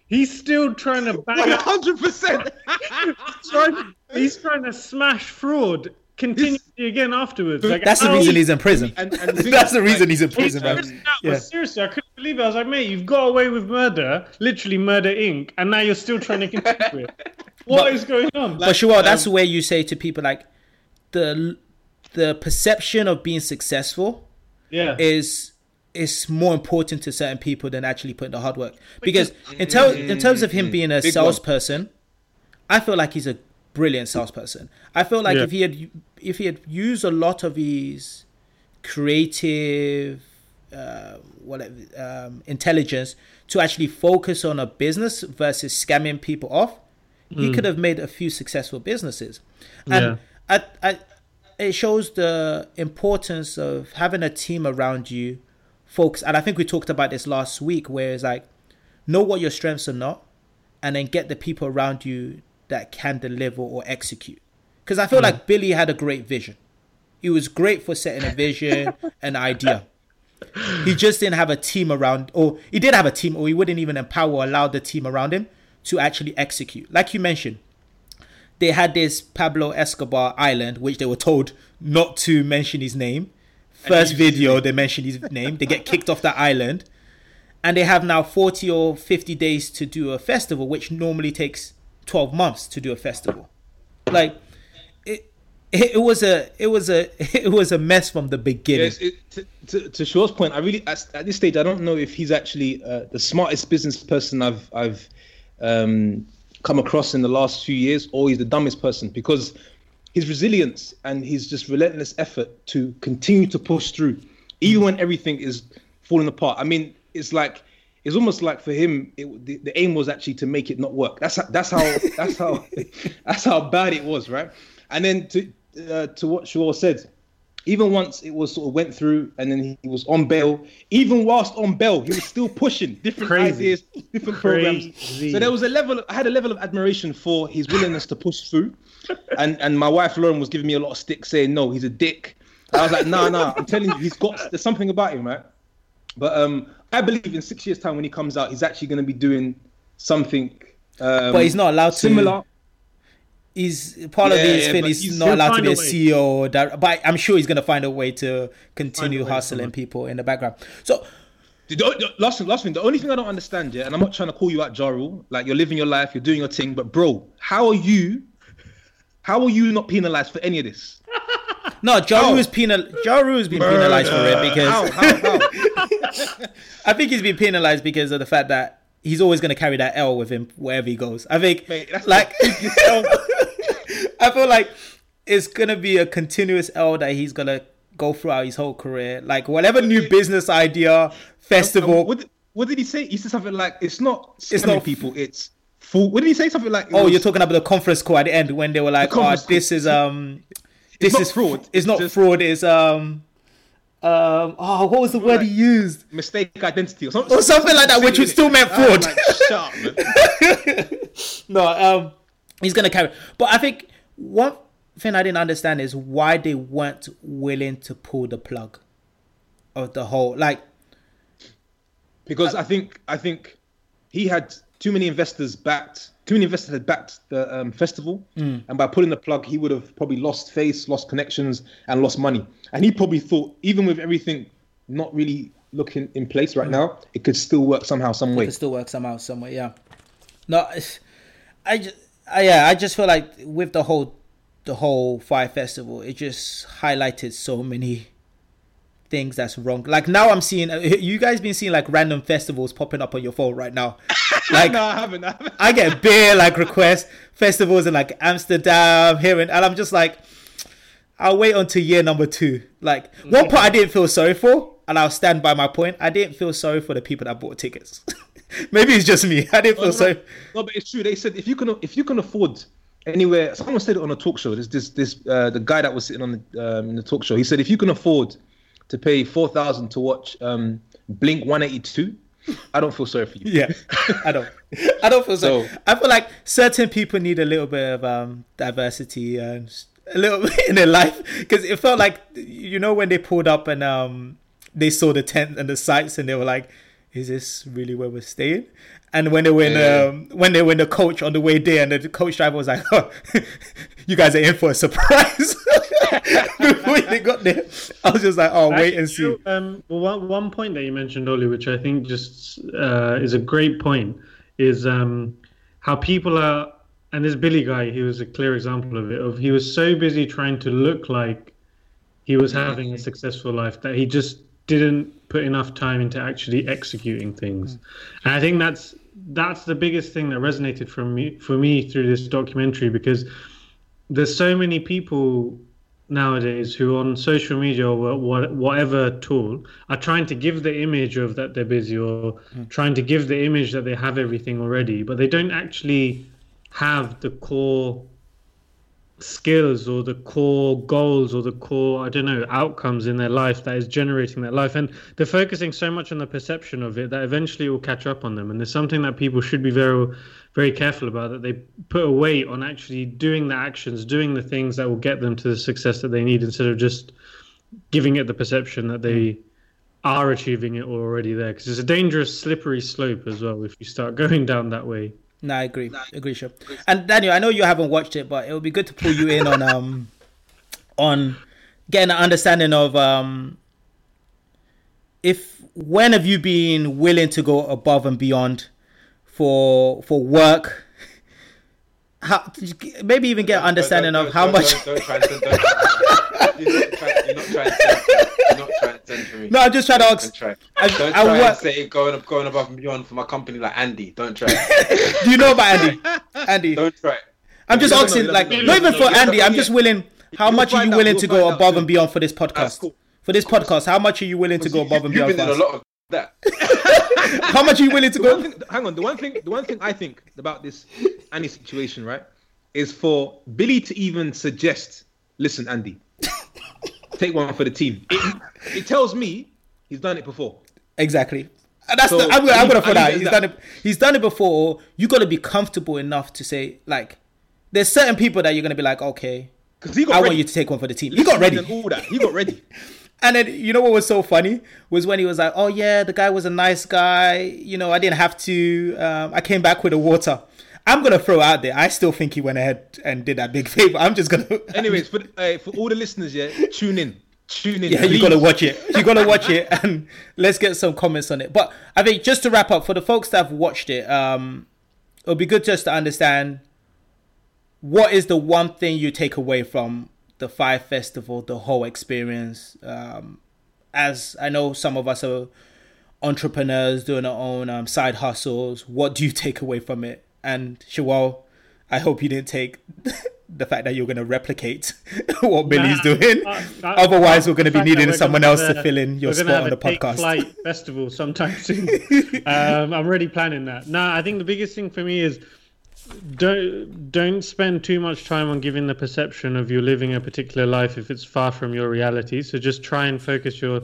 he's still trying to bang hundred percent. trying, he's trying to smash fraud continuously again afterwards. Like, That's the reason he's in prison. And, and That's the reason like, he's in He's prison, man. out, Yeah. seriously, I couldn't believe it. I was like, mate, you've got away with murder, literally Murder Inc., and now you're still trying to continue it. What is going on? But sure, that's um, where you say to people like the the perception of being successful yeah. is is more important to certain people than actually putting the hard work. Because in, ter- in terms of him being a Big one. salesperson, I feel like he's a brilliant salesperson. I feel like Yeah. if he had if he had used a lot of his creative uh, whatever um, intelligence to actually focus on a business versus scamming people off, he could have made a few successful businesses. And I, I, it shows the importance of having a team around you, folks. And I think we talked about this last week, where it's like, know what your strengths are not, and then get the people around you that can deliver or execute. Because I feel mm. like Billy had a great vision. He was great for setting a vision, an idea. He just didn't have a team around, or he did have a team, or he wouldn't even empower or allow the team around him to actually execute. Like you mentioned, they had this Pablo Escobar island, which they were told not to mention his name. First video, they mention his name. They get kicked off that island. And they have now 40 or 50 days to do a festival, which normally takes 12 months to do a festival. Like, it, it, it was a it was a it was a mess from the beginning. Yes, it, to, to, to Shaw's point, I really at, at this stage I don't know if he's actually uh, the smartest business person I've I've um, come across in the last few years, or he's the dumbest person because his resilience and his just relentless effort to continue to push through, even when everything is falling apart. I mean, it's like it's almost like for him, it, the, the aim was actually to make it not work. That's that's how that's how that's how bad it was, right? And then to uh, to what Shaw said, even once it was sort of went through and then he was on bail, even whilst on bail, he was still pushing different Crazy. ideas, different programs. So there was a level, I had a level of admiration for his willingness to push through. And and my wife Lauren was giving me a lot of stick saying, no, he's a dick. I was like, nah, nah, I'm telling you, he's got, there's something about him, right? But um, I believe in six years' time when he comes out, he's actually going to be doing something. Um, But he's not allowed to. similar. He's part of Yeah, this yeah, thing. but He's he's- not allowed to be a a. CEO. Or that, but I'm sure he's gonna find a way to continue way hustling somewhere. people in the background. So The, the, the- last thing, last thing. The only thing I don't understand, yeah, and I'm not trying to call you out, Ja Rule. Like you're living your life, you're doing your thing, but bro, how are you? How are you not penalized for any of this? no, Ja Rule is penal. Ja Rule has been penalized for it because How? How? How? I think he's been penalized because of the fact that he's always going to carry that L with him wherever he goes. I think, Mate, that's like, I feel like it's to be a continuous L that he's to go throughout his whole career. Like, whatever new business idea, festival. what, what did he say? He said something like, "It's not It's not- people. It's full." What did he say? Something like, Oh, was- you're talking about the conference call at the end when they were like, "Oh, this call. is um, this is fraud, It's not just- fraud. It's um, um, oh, what was the word he used? mistake identity or something, Or something like that, which would still meant fraud. Like, Shut up, man. No, um, he's gonna carry. But I think one thing I didn't understand is why they weren't willing to pull the plug of the whole. Like, because I think I think he had too many investors backed. Too many investors had backed the um, festival, Mm. and by pulling the plug, he would have probably lost face, lost connections, and lost money. And he probably thought, even with everything not really looking in place Mm. right now, it could still work somehow, some way. it still work somehow, somewhere. Yeah. No, I just, I, yeah, I just feel like with the whole, the whole Fyre Festival, it just highlighted so many things that's wrong. Like now, I'm seeing uh, you guys been seeing like random festivals popping up on your phone right now. Like no, I haven't. I haven't. I get beer like requests festivals in like Amsterdam here and, and I'm just like I'll wait until year number two. Like one part I didn't feel sorry for, and I'll stand by my point. I didn't feel sorry for the people that bought tickets. Maybe it's just me. I didn't feel sorry. No, but it's true. They said if you can if you can afford anywhere. Someone said it on a talk show. This this this uh, the guy that was sitting on the um, in the talk show. He said if you can afford to pay four thousand to watch um, Blink One Eighty Two, I don't feel sorry for you. Yeah, I don't. I don't feel so. So- I feel like certain people need a little bit of um, diversity and a little bit in their life because it felt like you know when they pulled up and um, they saw the tent and the sights and they were like, "Is this really where we're staying?" And when they were in, Yeah. um, when they were in the coach on the way there, and the coach driver was like, "Oh, you guys are in for a surprise." Before they got there, I was just like, "Oh, wait and see." Um, well, one, one point that you mentioned, Oli, which I think just uh, is a great point, is um, how people are, and this Billy guy, he was a clear example of it. Of he was so busy trying to look like he was having a successful life that he just didn't put enough time into actually executing things. Hmm. And I think that's that's the biggest thing that resonated from me for me through this documentary because there's so many people nowadays who on social media or wha- wha- whatever tool are trying to give the image of that they're busy or hmm. trying to give the image that they have everything already but they don't actually have the core skills or the core goals or the core i don't know outcomes in their life that is generating that life. And they're focusing so much on the perception of it that eventually it will catch up on them. And there's something that people should be very very careful about that they put a weight on actually doing the actions doing the things that will get them to the success that they need instead of just giving it the perception that they are achieving it already there. Because it's a dangerous slippery slope as well if you start going down that way No, I agree. agree, sure. And Daniel, I know you haven't watched it, but it would be good to pull you in on um on getting an understanding of um if when have you been willing to go above and beyond for for work? How maybe even get an understanding Don't- of how don't- much. Don't, don't try and send- don't- You're not. You're not trying to send- you're not trying to send for me. No, I'm just trying to Don't try. I- Don't I try work- and say going up, going above and beyond for my company like Andy. Don't try. Do you know about Andy? Andy, Don't try. I'm just No, no, asking, no, like, no, no, not even for Andy. I'm just willing. How much are you willing to go above and beyond for this podcast? For this podcast, how much are you willing to go above and beyond? You've been for in a lot of that. How much are you willing to go? thing, hang on. The one thing, the one thing I think about this Andy situation, right, is for Billy to even suggest, "Listen, Andy, take one for the team. It, it tells me he's done it before. Exactly. And that's So, the, I'm, I'm gonna put that. He's done it. He's done it before. You got to be comfortable enough to say like, there's certain people that you're gonna be like, okay, Because he got I ready. want you to take one for the team. He got ready. And all that. He got ready. And then you know what was so funny was when he was like, "Oh yeah, the guy was a nice guy. You know, I didn't have to. Um, I came back with the water." I'm gonna throw out there. I still think he went ahead and did that big favor. I'm just gonna. Anyways, for uh, for all the listeners, yeah, tune in, tune in. yeah, you gotta watch it. You gotta watch it, and let's get some comments on it. But I think just to wrap up for the folks that have watched it, um, it'll be good just to understand what is the one thing you take away from the Fyre Festival, the whole experience. Um, as I know, some of us are entrepreneurs doing our own um, side hustles. What do you take away from it? And Shawal, I hope you didn't take the fact that you're going to replicate what Billy's Nah, doing. uh, uh, Otherwise, we're going to be needing someone else have to a- fill in your spot have on the a podcast. Flight festival sometime soon. um, I'm already planning that. No, I think the biggest thing for me is don't don't spend too much time on giving the perception of you living a particular life if it's far from your reality. So just try and focus your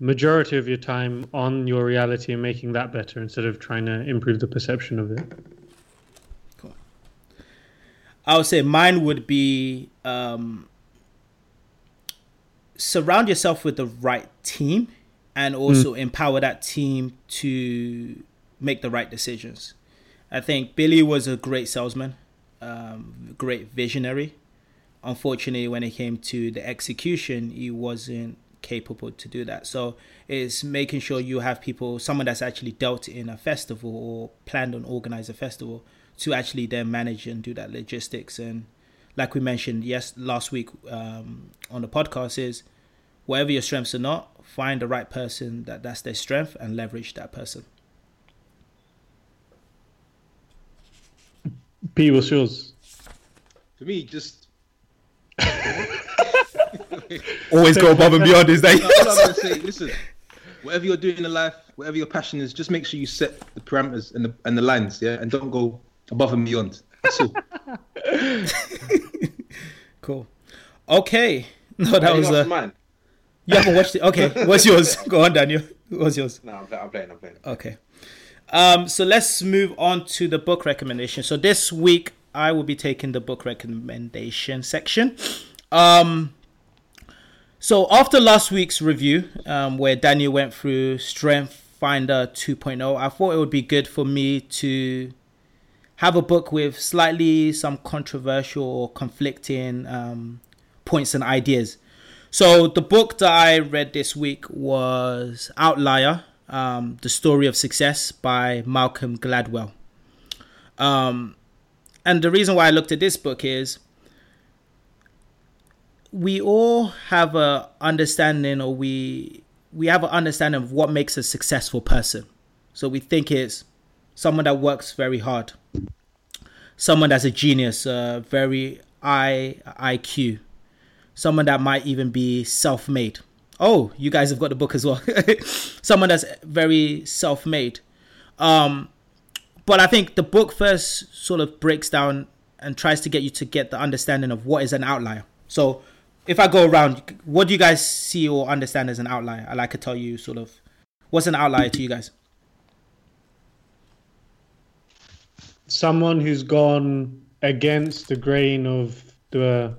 majority of your time on your reality and making that better instead of trying to improve the perception of it. I would say mine would be um, surround yourself with the right team and also empower that team to make the right decisions. I think Billy was a great salesman, um, great visionary. Unfortunately, when it came to the execution, he wasn't capable to do that. So it's making sure you have people, someone that's actually dealt in a festival or planned on organize a festival, to actually then manage and do that logistics. And like we mentioned yes last week um, on the podcast, is whatever your strengths are not, find the right person that that's their strength and leverage that person. P, what's yours? For me, just Always go above and beyond. Is that No, all I'm say, listen, whatever you're doing in life, whatever your passion is, just make sure you set the parameters and the and the lines, yeah, and don't go above and beyond. All. cool? Okay, no, that was uh, mine? you haven't watched it. Okay, what's yours? Go on, Daniel. What's yours? No, I'm, I'm playing. I'm playing. Okay. Um, so let's move on to the book recommendation. So this week I will be taking the book recommendation section. Um, so after last week's review, um, where Daniel went through Strength Finder 2.0, I thought it would be good for me to have a book with slightly some controversial or conflicting um, points and ideas. So the book that I read this week was Outlier, um, The Story of Success by Malcolm Gladwell. Um, and the reason why I looked at this book is we all have a understanding or we we have an understanding of what makes a successful person. So we think it's someone that works very hard, someone that's a genius, uh, very I IQ, someone that might even be self-made. Oh, you guys have got the book as well. someone that's very self-made. Um, but I think the book first sort of breaks down and tries to get you to get the understanding of what is an outlier. So if I go around, what do you guys see or understand as an outlier? I like to tell you sort of what's an outlier to you guys. Someone who's gone against the grain of the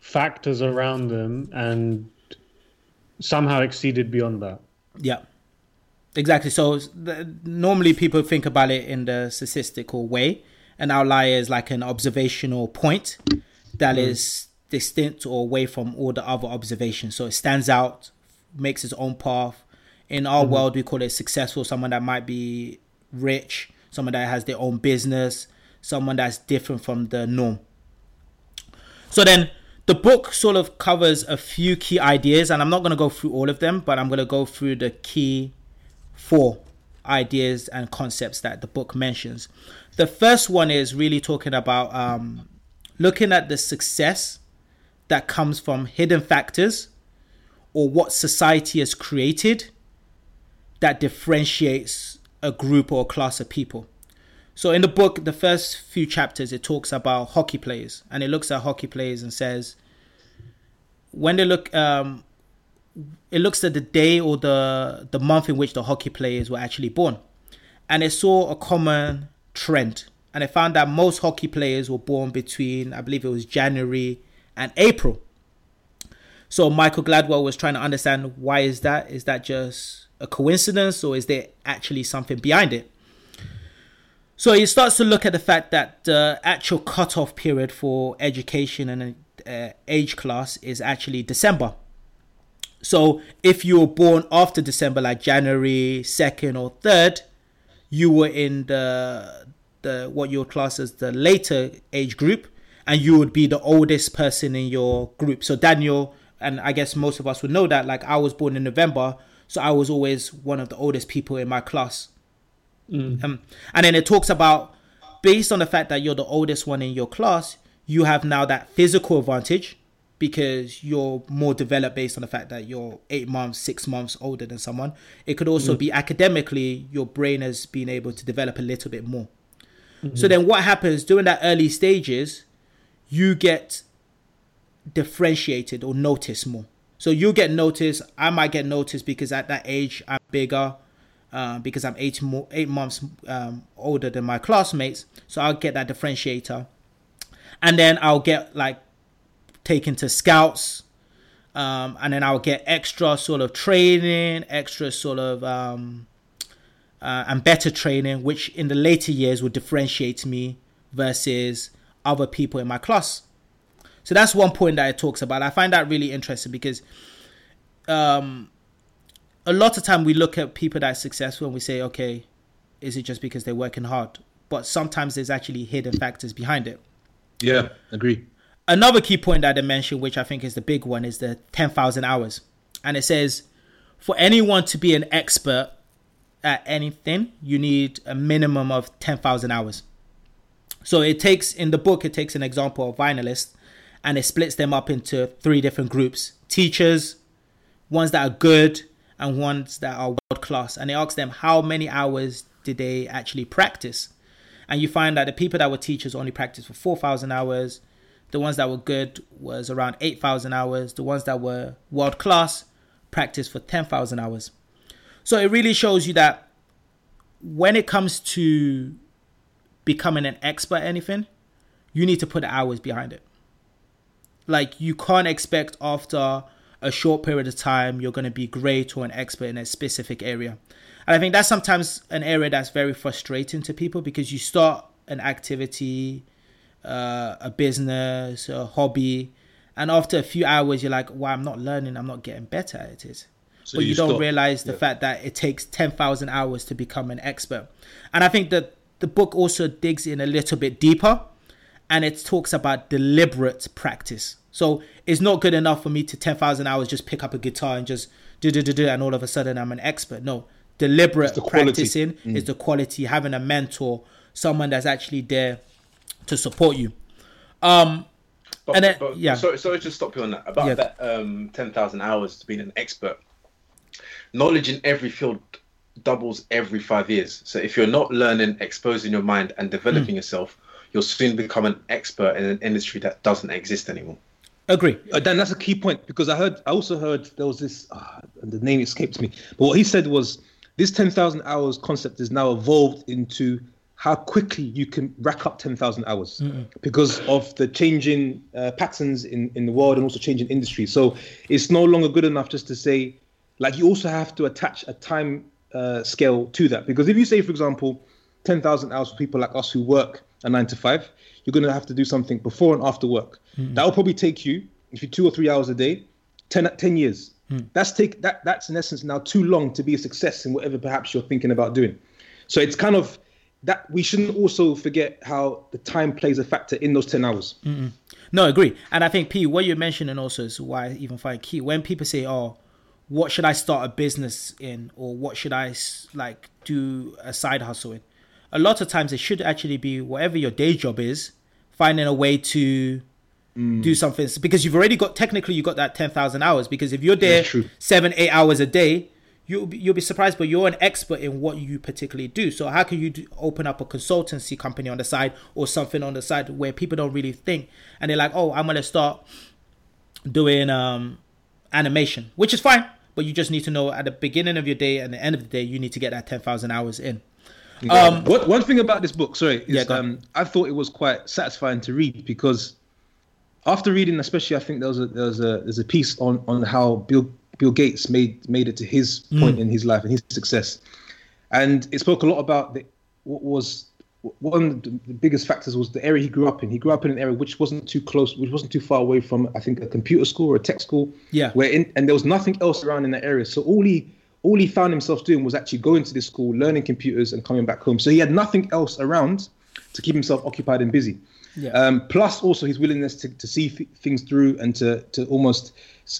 factors around them and somehow exceeded beyond that. Yeah, exactly. So the, normally people think about it in the statistical way. An outlier is like an observational point that mm. is distinct or away from all the other observations. So it stands out, makes its own path. In our mm-hmm. world, we call it successful. Someone that might be rich, someone that has their own business, someone that's different from the norm. So then the book sort of covers a few key ideas, and I'm not going to go through all of them, but I'm going to go through the key four ideas and concepts that the book mentions. The first one is really talking about um, looking at the success that comes from hidden factors or what society has created that differentiates a group or a class of people. So in the book, the first few chapters, it talks about hockey players and it looks at hockey players and says, when they look um it looks at the day or the the month in which the hockey players were actually born. And it saw a common trend and it found that most hockey players were born between i believe it was january and april. So michael gladwell was trying to understand why is that? Is that just a coincidence or is there actually something behind it so he starts to look at the fact that the actual cutoff period for education and uh, age class is actually december so if you were born after December, like January second or third, you were in the the what your class as the later age group, and you would be the oldest person in your group. So Daniel, and I guess most of us would know that. Like I was born in November, so I was always one of the oldest people in my class. Mm. Um, and then it talks about based on the fact that you're the oldest one in your class, you have now that physical advantage because you're more developed based on the fact that you're eight months, six months older than someone. It could also mm. be academically, your brain has been able to develop a little bit more. So mm-hmm. then what happens during that early stages, you get differentiated or noticed more. So you get noticed. I might get noticed because at that age I'm bigger, uh, because I'm eight more eight months um, older than my classmates. So I'll get that differentiator, and then I'll get like taken to scouts, um, and then I'll get extra sort of training, extra sort of um, uh, and better training, which in the later years would differentiate me versus other people in my class. So that's one point that it talks about. I find that really interesting because um, a lot of time we look at people that are successful and we say, okay, is it just because they're working hard? But sometimes there's actually hidden factors behind it. Yeah, agree. Another key point that I mentioned, which I think is the big one, is the 10,000 hours. And it says, for anyone to be an expert at anything, you need a minimum of 10,000 hours. So it takes, in the book, it takes an example of violinists and it splits them up into three different groups teachers, ones that are good, and ones that are world class. And it asks them how many hours did they actually practice. And you find that the people that were teachers only practiced for 4,000 hours. The ones that were good was around 8,000 hours. The ones that were world class practiced for 10,000 hours. So it really shows you that when it comes to becoming an expert at anything, you need to put the hours behind it. Like you can't expect after a short period of time you're going to be great or an expert in a specific area. And I think that's sometimes an area that's very frustrating to people because you start an activity, uh, a business, a hobby, and after a few hours you're like, "Well, I'm not learning. I'm not getting better at it." So but you, you don't stop. realize the Yeah. fact that it takes 10,000 hours to become an expert. And I think that the book also digs in a little bit deeper and it talks about deliberate practice. So it's not good enough for me to 10,000 hours just pick up a guitar and just do do do do and all of a sudden I'm an expert. No, deliberate practicing is the quality having a mentor, someone that's actually there to support you. Um But, And then- but, yeah. sorry, sorry to stop you on that. About Yeah. that um, 10,000 hours to being an expert. Knowledge in every field doubles every five years. So if you're not learning, exposing your mind, and developing Hmm. yourself, you'll soon become an expert in an industry that doesn't exist anymore. agree. Uh, Dan, that's a key point because I heard, I also heard there was this, uh, the name escapes me, but what he said was this 10,000 hours concept is now evolved into how quickly you can rack up 10,000 hours because of the changing uh, patterns in, in the world and also changing industry. So it's no longer good enough just to say, like, you also have to attach a time uh, scale to that because if you say, for example, 10,000 hours for people like us who work a nine to five, you're going to have to do something before and after work. Hmm. That will probably take you, if you two or three hours a day, 10, 10 years. Hmm. That's take that that's in essence now too long to be a success in whatever perhaps you're thinking about doing. So it's kind of that we shouldn't also forget how the time plays a factor in those 10 hours. No, I agree. And I think P, what you're mentioning also is why I even find key. When people say, "Oh, what should I start a business in?" or "What should I like do a side hustle in?" A lot of times it should actually be whatever your day job is, finding a way to do something because you've already got technically you got that ten thousand hours. Because if you're there seven, eight hours a day, you'll be, you'll be surprised. But you're an expert in what you particularly do. So how can you do, open up a consultancy company on the side or something on the side where people don't really think and they're like, oh, I'm gonna start doing um, animation, which is fine. But you just need to know at the beginning of your day and the end of the day, you need to get that ten thousand hours in. Um, What, one thing about this book, sorry, is Yeah, um, I thought it was quite satisfying to read because after reading, especially, I think there was a there was a there's a piece on on how Bill Bill Gates made made it to his Mm. point in his life and his success, and it spoke a lot about the, what was one of the the biggest factors was the area he grew up in. He grew up in an area which wasn't too close, which wasn't too far away from I think a computer school or a tech school. Yeah. Where in, and there was nothing else around in that area. So all he all he found himself doing was actually going to this school, learning computers, and coming back home. So he had nothing else around to keep himself occupied and busy. Yeah. Um, plus, also his willingness to, to see th- things through and to to almost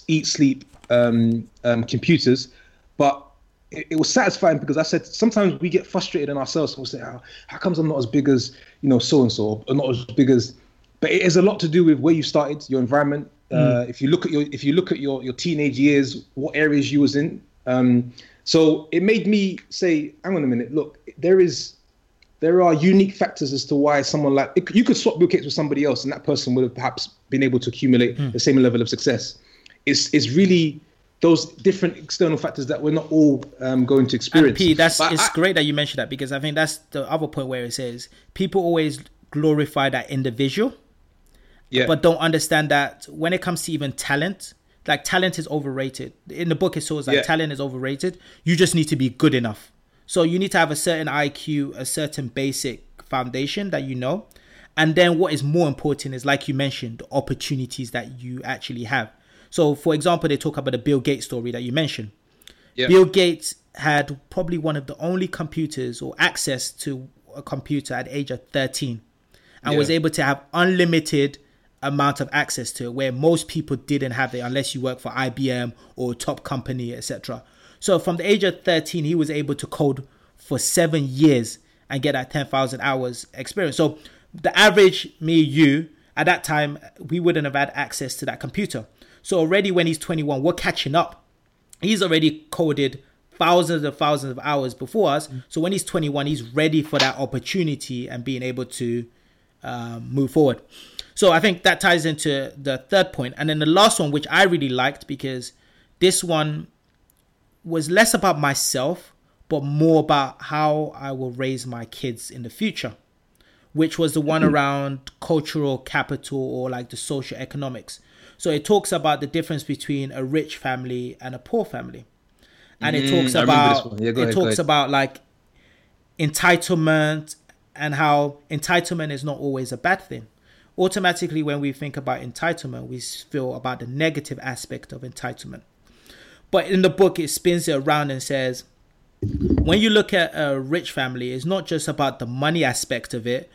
eat, sleep um, um, computers. But it, it was satisfying because I said sometimes we get frustrated in ourselves. We'll say, "How how comes I'm not as big as you know so and so, or not as big as?" But it has a lot to do with where you started, your environment. Uh, if you look at your if you look at your your teenage years, what areas you was in. Um, so it made me say, "Hang on a minute. Look, there is." there are unique factors as to why someone like you could swap Bill Gates with somebody else, and that person would have perhaps been able to accumulate Hmm. the same level of success. It's it's really those different external factors that we're not all um, going to And experience. P, that's But it's I- great that you mentioned that because I think that's the other point where it says people always glorify that individual, yeah, but don't understand that when it comes to even talent, like talent is overrated. In the book, it shows like Yeah. talent is overrated. You just need to be good enough. So you need to have a certain IQ, a certain basic foundation that you know, and then what is more important is like you mentioned, the opportunities that you actually have. So, for example, they talk about the Bill Gates story that you mentioned. yeah. Bill Gates had probably one of the only computers or access to a computer at the age of 13 and was able to have unlimited amount of access to it where most people didn't have it unless you work for IBM or top company etc. So from the age of 13 he was able to code for 7 years and get that 10,000 hours experience. So the average me you at that time we wouldn't have had access to that computer. So already when he's 21 we're catching up he's already coded thousands and thousands of hours before us. So when he's 21, he's ready for that opportunity and being able to um, move forward. So I think that ties into the third point. And then the last one, which I really liked because this one was less about myself, but more about how I will raise my kids in the future, which was the one around cultural capital or like the social economics. So it talks about the difference between a rich family and a poor family. And it talks I about. Yeah, it ahead, talks about like entitlement and how entitlement is not always a bad thing. Automatically, when we think about entitlement, we feel about the negative aspect of entitlement. But in the book, it spins it around and says, when you look at a rich family, it's not just about the money aspect of it,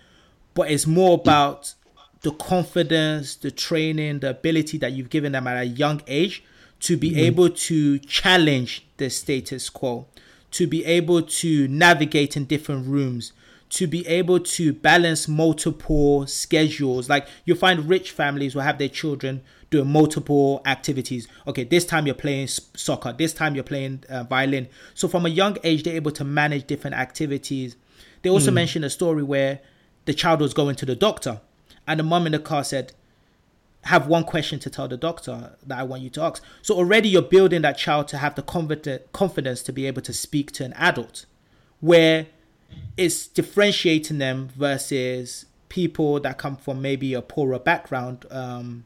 but it's more about the confidence, the training, the ability that you've given them at a young age to be mm-hmm. able to challenge the status quo, to be able to navigate in different rooms, to be able to balance multiple schedules. Like you find rich families will have their children doing multiple activities. Okay, this time you're playing soccer, this time you're playing uh, violin. So from a young age, they're able to manage different activities. They also mentioned a story where the child was going to the doctor, and the mom in the car said, have one question to tell the doctor that I want you to ask. So already you're building that child to have the confidence to be able to speak to an adult, where it's differentiating them versus people that come from maybe a poorer background, um,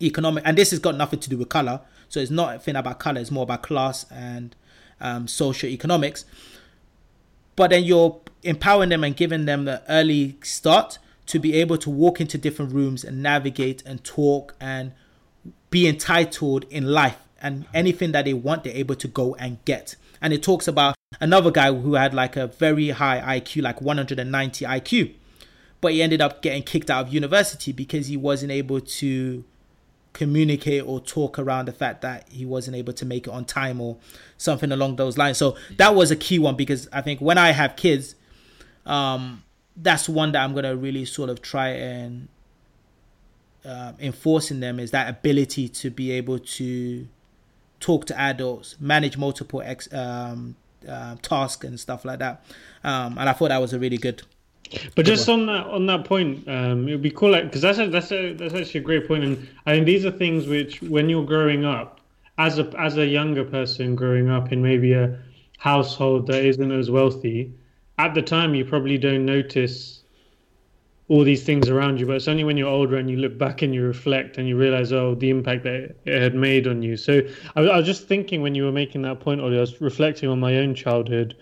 economic. And this has got nothing to do with color. So it's not a thing about color. It's more about class and um, social economics. But then you're empowering them and giving them the early start to be able to walk into different rooms and navigate and talk and be entitled in life and anything that they want they're able to go and get and it talks about another guy who had like a very high iq like 190 iq but he ended up getting kicked out of university because he wasn't able to communicate or talk around the fact that he wasn't able to make it on time or something along those lines. So that was a key one because i think when i have kids um that's one that i'm gonna really sort of try and um, enforcing them is that ability to be able to talk to adults, manage multiple ex, um, uh, tasks and stuff like that. Um, and I thought that was a really good But just on that on that point, um, it would be cool, like because that's a, that's a, that's actually a great point, and I think these are things which, when you're growing up, as a as a younger person growing up in maybe a household that isn't as wealthy, at the time you probably don't notice all these things around you, but it's only when you're older and you look back and you reflect and you realize, oh, the impact that it had made on you. So I, I was just thinking when you were making that point, Ollie, I was reflecting on my own childhood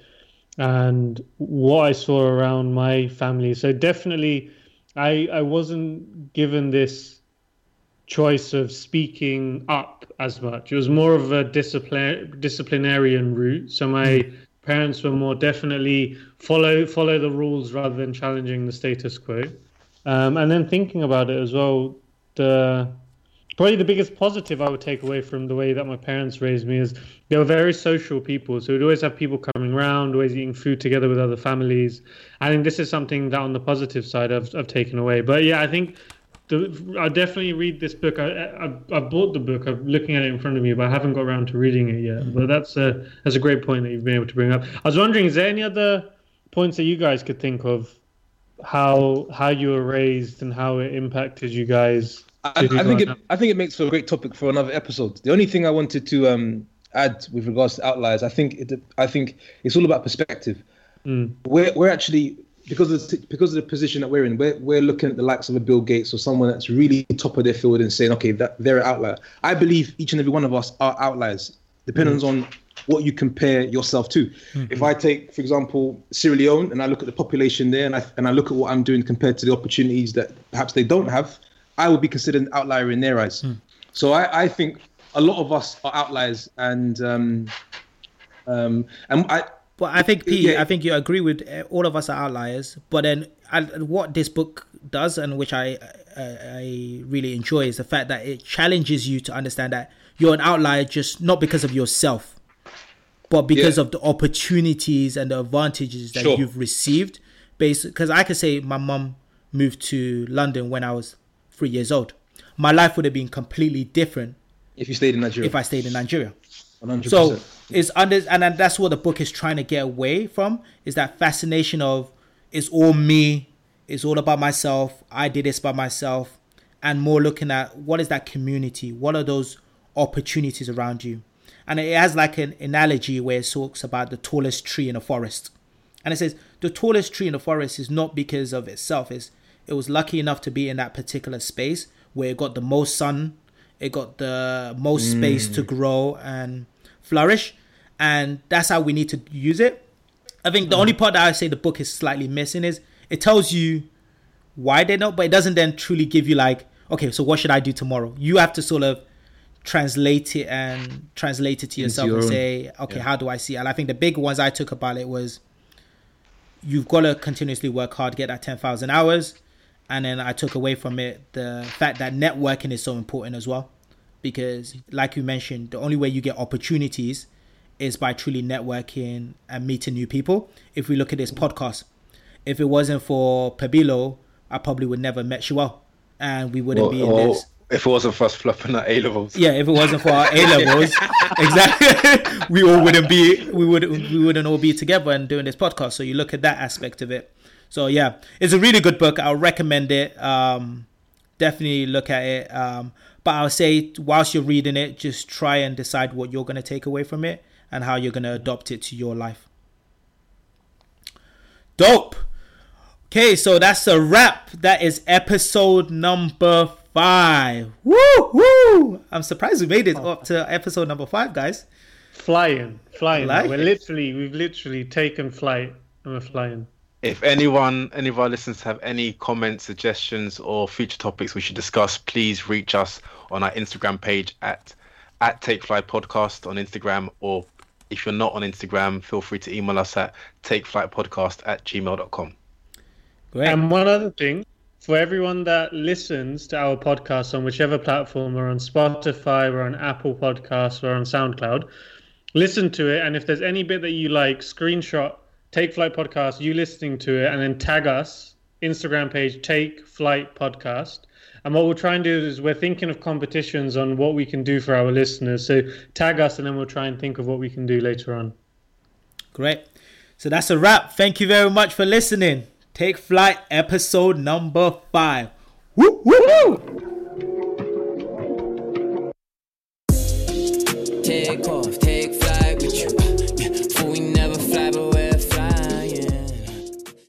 and what I saw around my family. So definitely, I I wasn't given this choice of speaking up as much. It was more of a discipline disciplinarian route. So my hmm. Parents were more definitely follow follow the rules rather than challenging the status quo. Um, and then thinking about it as well, the probably the biggest positive I would take away from the way that my parents raised me is they were very social people. So we'd always have people coming around, always eating food together with other families. I think this is something that on the positive side I've, I've taken away. But yeah, I think the, I definitely read this book. I, I I bought the book. I'm looking at it in front of me, but I haven't got around to reading it yet. But that's a that's a great point that you've been able to bring up. I was wondering, is there any other points that you guys could think of how how you were raised and how it impacted you guys? I, I think it, I think it makes for a great topic for another episode. The only thing I wanted to um, add with regards to outliers, I think it, I think it's all about perspective. Mm. We're we're actually because of the, because of the position that we're in, we're we're looking at the likes of a Bill Gates or someone that's really top of their field and saying, okay, that they're an outlier. I believe each and every one of us are outliers, depending Mm. on what you compare yourself to. If I take, for example, Sierra Leone, and I look at the population there, and I and I look at what I'm doing compared to the opportunities that perhaps they don't have, I would be considered an outlier in their eyes. So I, I think a lot of us are outliers, and um, um, and I. But I think Pete, Yeah. I think you agree with uh, all of us are outliers. But then, I, what this book does, and which I, I I really enjoy, is the fact that it challenges you to understand that you're an outlier just not because of yourself, but because Yeah. of the opportunities and the advantages that Sure. you've received. Based, because I could say my mum moved to London when I was three years old. My life would have been completely different If you stayed in Nigeria, if I stayed in Nigeria. 100%. So it's under, and that's what the book is trying to get away from is that fascination of it's all me, it's all about myself. I did this by myself, and more looking at what is that community, what are those opportunities around you, and it has like an analogy where it talks about the tallest tree in a forest, and it says the tallest tree in the forest is not because of itself, is it was lucky enough to be in that particular space where it got the most sun, it got the most space to mm. grow and flourish, and that's how we need to use it. I think the only part that I say the book is slightly missing is it tells you why they know, but it doesn't then truly give you like, okay, so what should I do tomorrow? You have to sort of translate it and translate it to yourself your and own- say, okay, yeah. how do I see it? And I think the big ones I took about it was you've got to continuously work hard, get that 10,000 hours. And then I took away from it the fact that networking is so important as well. Because, like you mentioned, the only way you get opportunities is by truly networking and meeting new people. If we look at this podcast, if it wasn't for Pabilo, I probably would never met Shuel. And we wouldn't Or, be in or this. if it wasn't for us flopping at A levels. Yeah, if it wasn't for our A levels, exactly, we all wouldn't be. We would we wouldn't all be together and doing this podcast. So you look at that aspect of it. So yeah, it's a really good book. I'll recommend it. Um, definitely look at it. Um, but I'll say whilst you're reading it, just try and decide what you're going to take away from it and how you're going to adopt it to your life. Dope. Okay, so that's a wrap. That is episode number five. Woo woo! I'm surprised we made it up to episode number five, guys. Flying, flying. Like we're it. literally, we've literally taken flight and we're flying. If anyone, any of our listeners have any comments, suggestions, or future topics we should discuss, please reach us on our Instagram page at at Take Flight Podcast on Instagram, or if you're not on Instagram, feel free to email us at takeflightpodcast at gmail.com. Great. And one other thing, for everyone that listens to our podcast on whichever platform, we're on Spotify, we're on Apple Podcasts, we're on SoundCloud, listen to it. And if there's any bit that you like, screenshot Take Flight Podcast, you listening to it, and then tag us, Instagram page, Take Flight Podcast. And what we'll try and do is we're thinking of competitions on what we can do for our listeners. So tag us, and then we'll try and think of what we can do later on. Great. So that's a wrap. Thank you very much for listening. Take Flight, episode number five. Woo, woo, woo. Take off,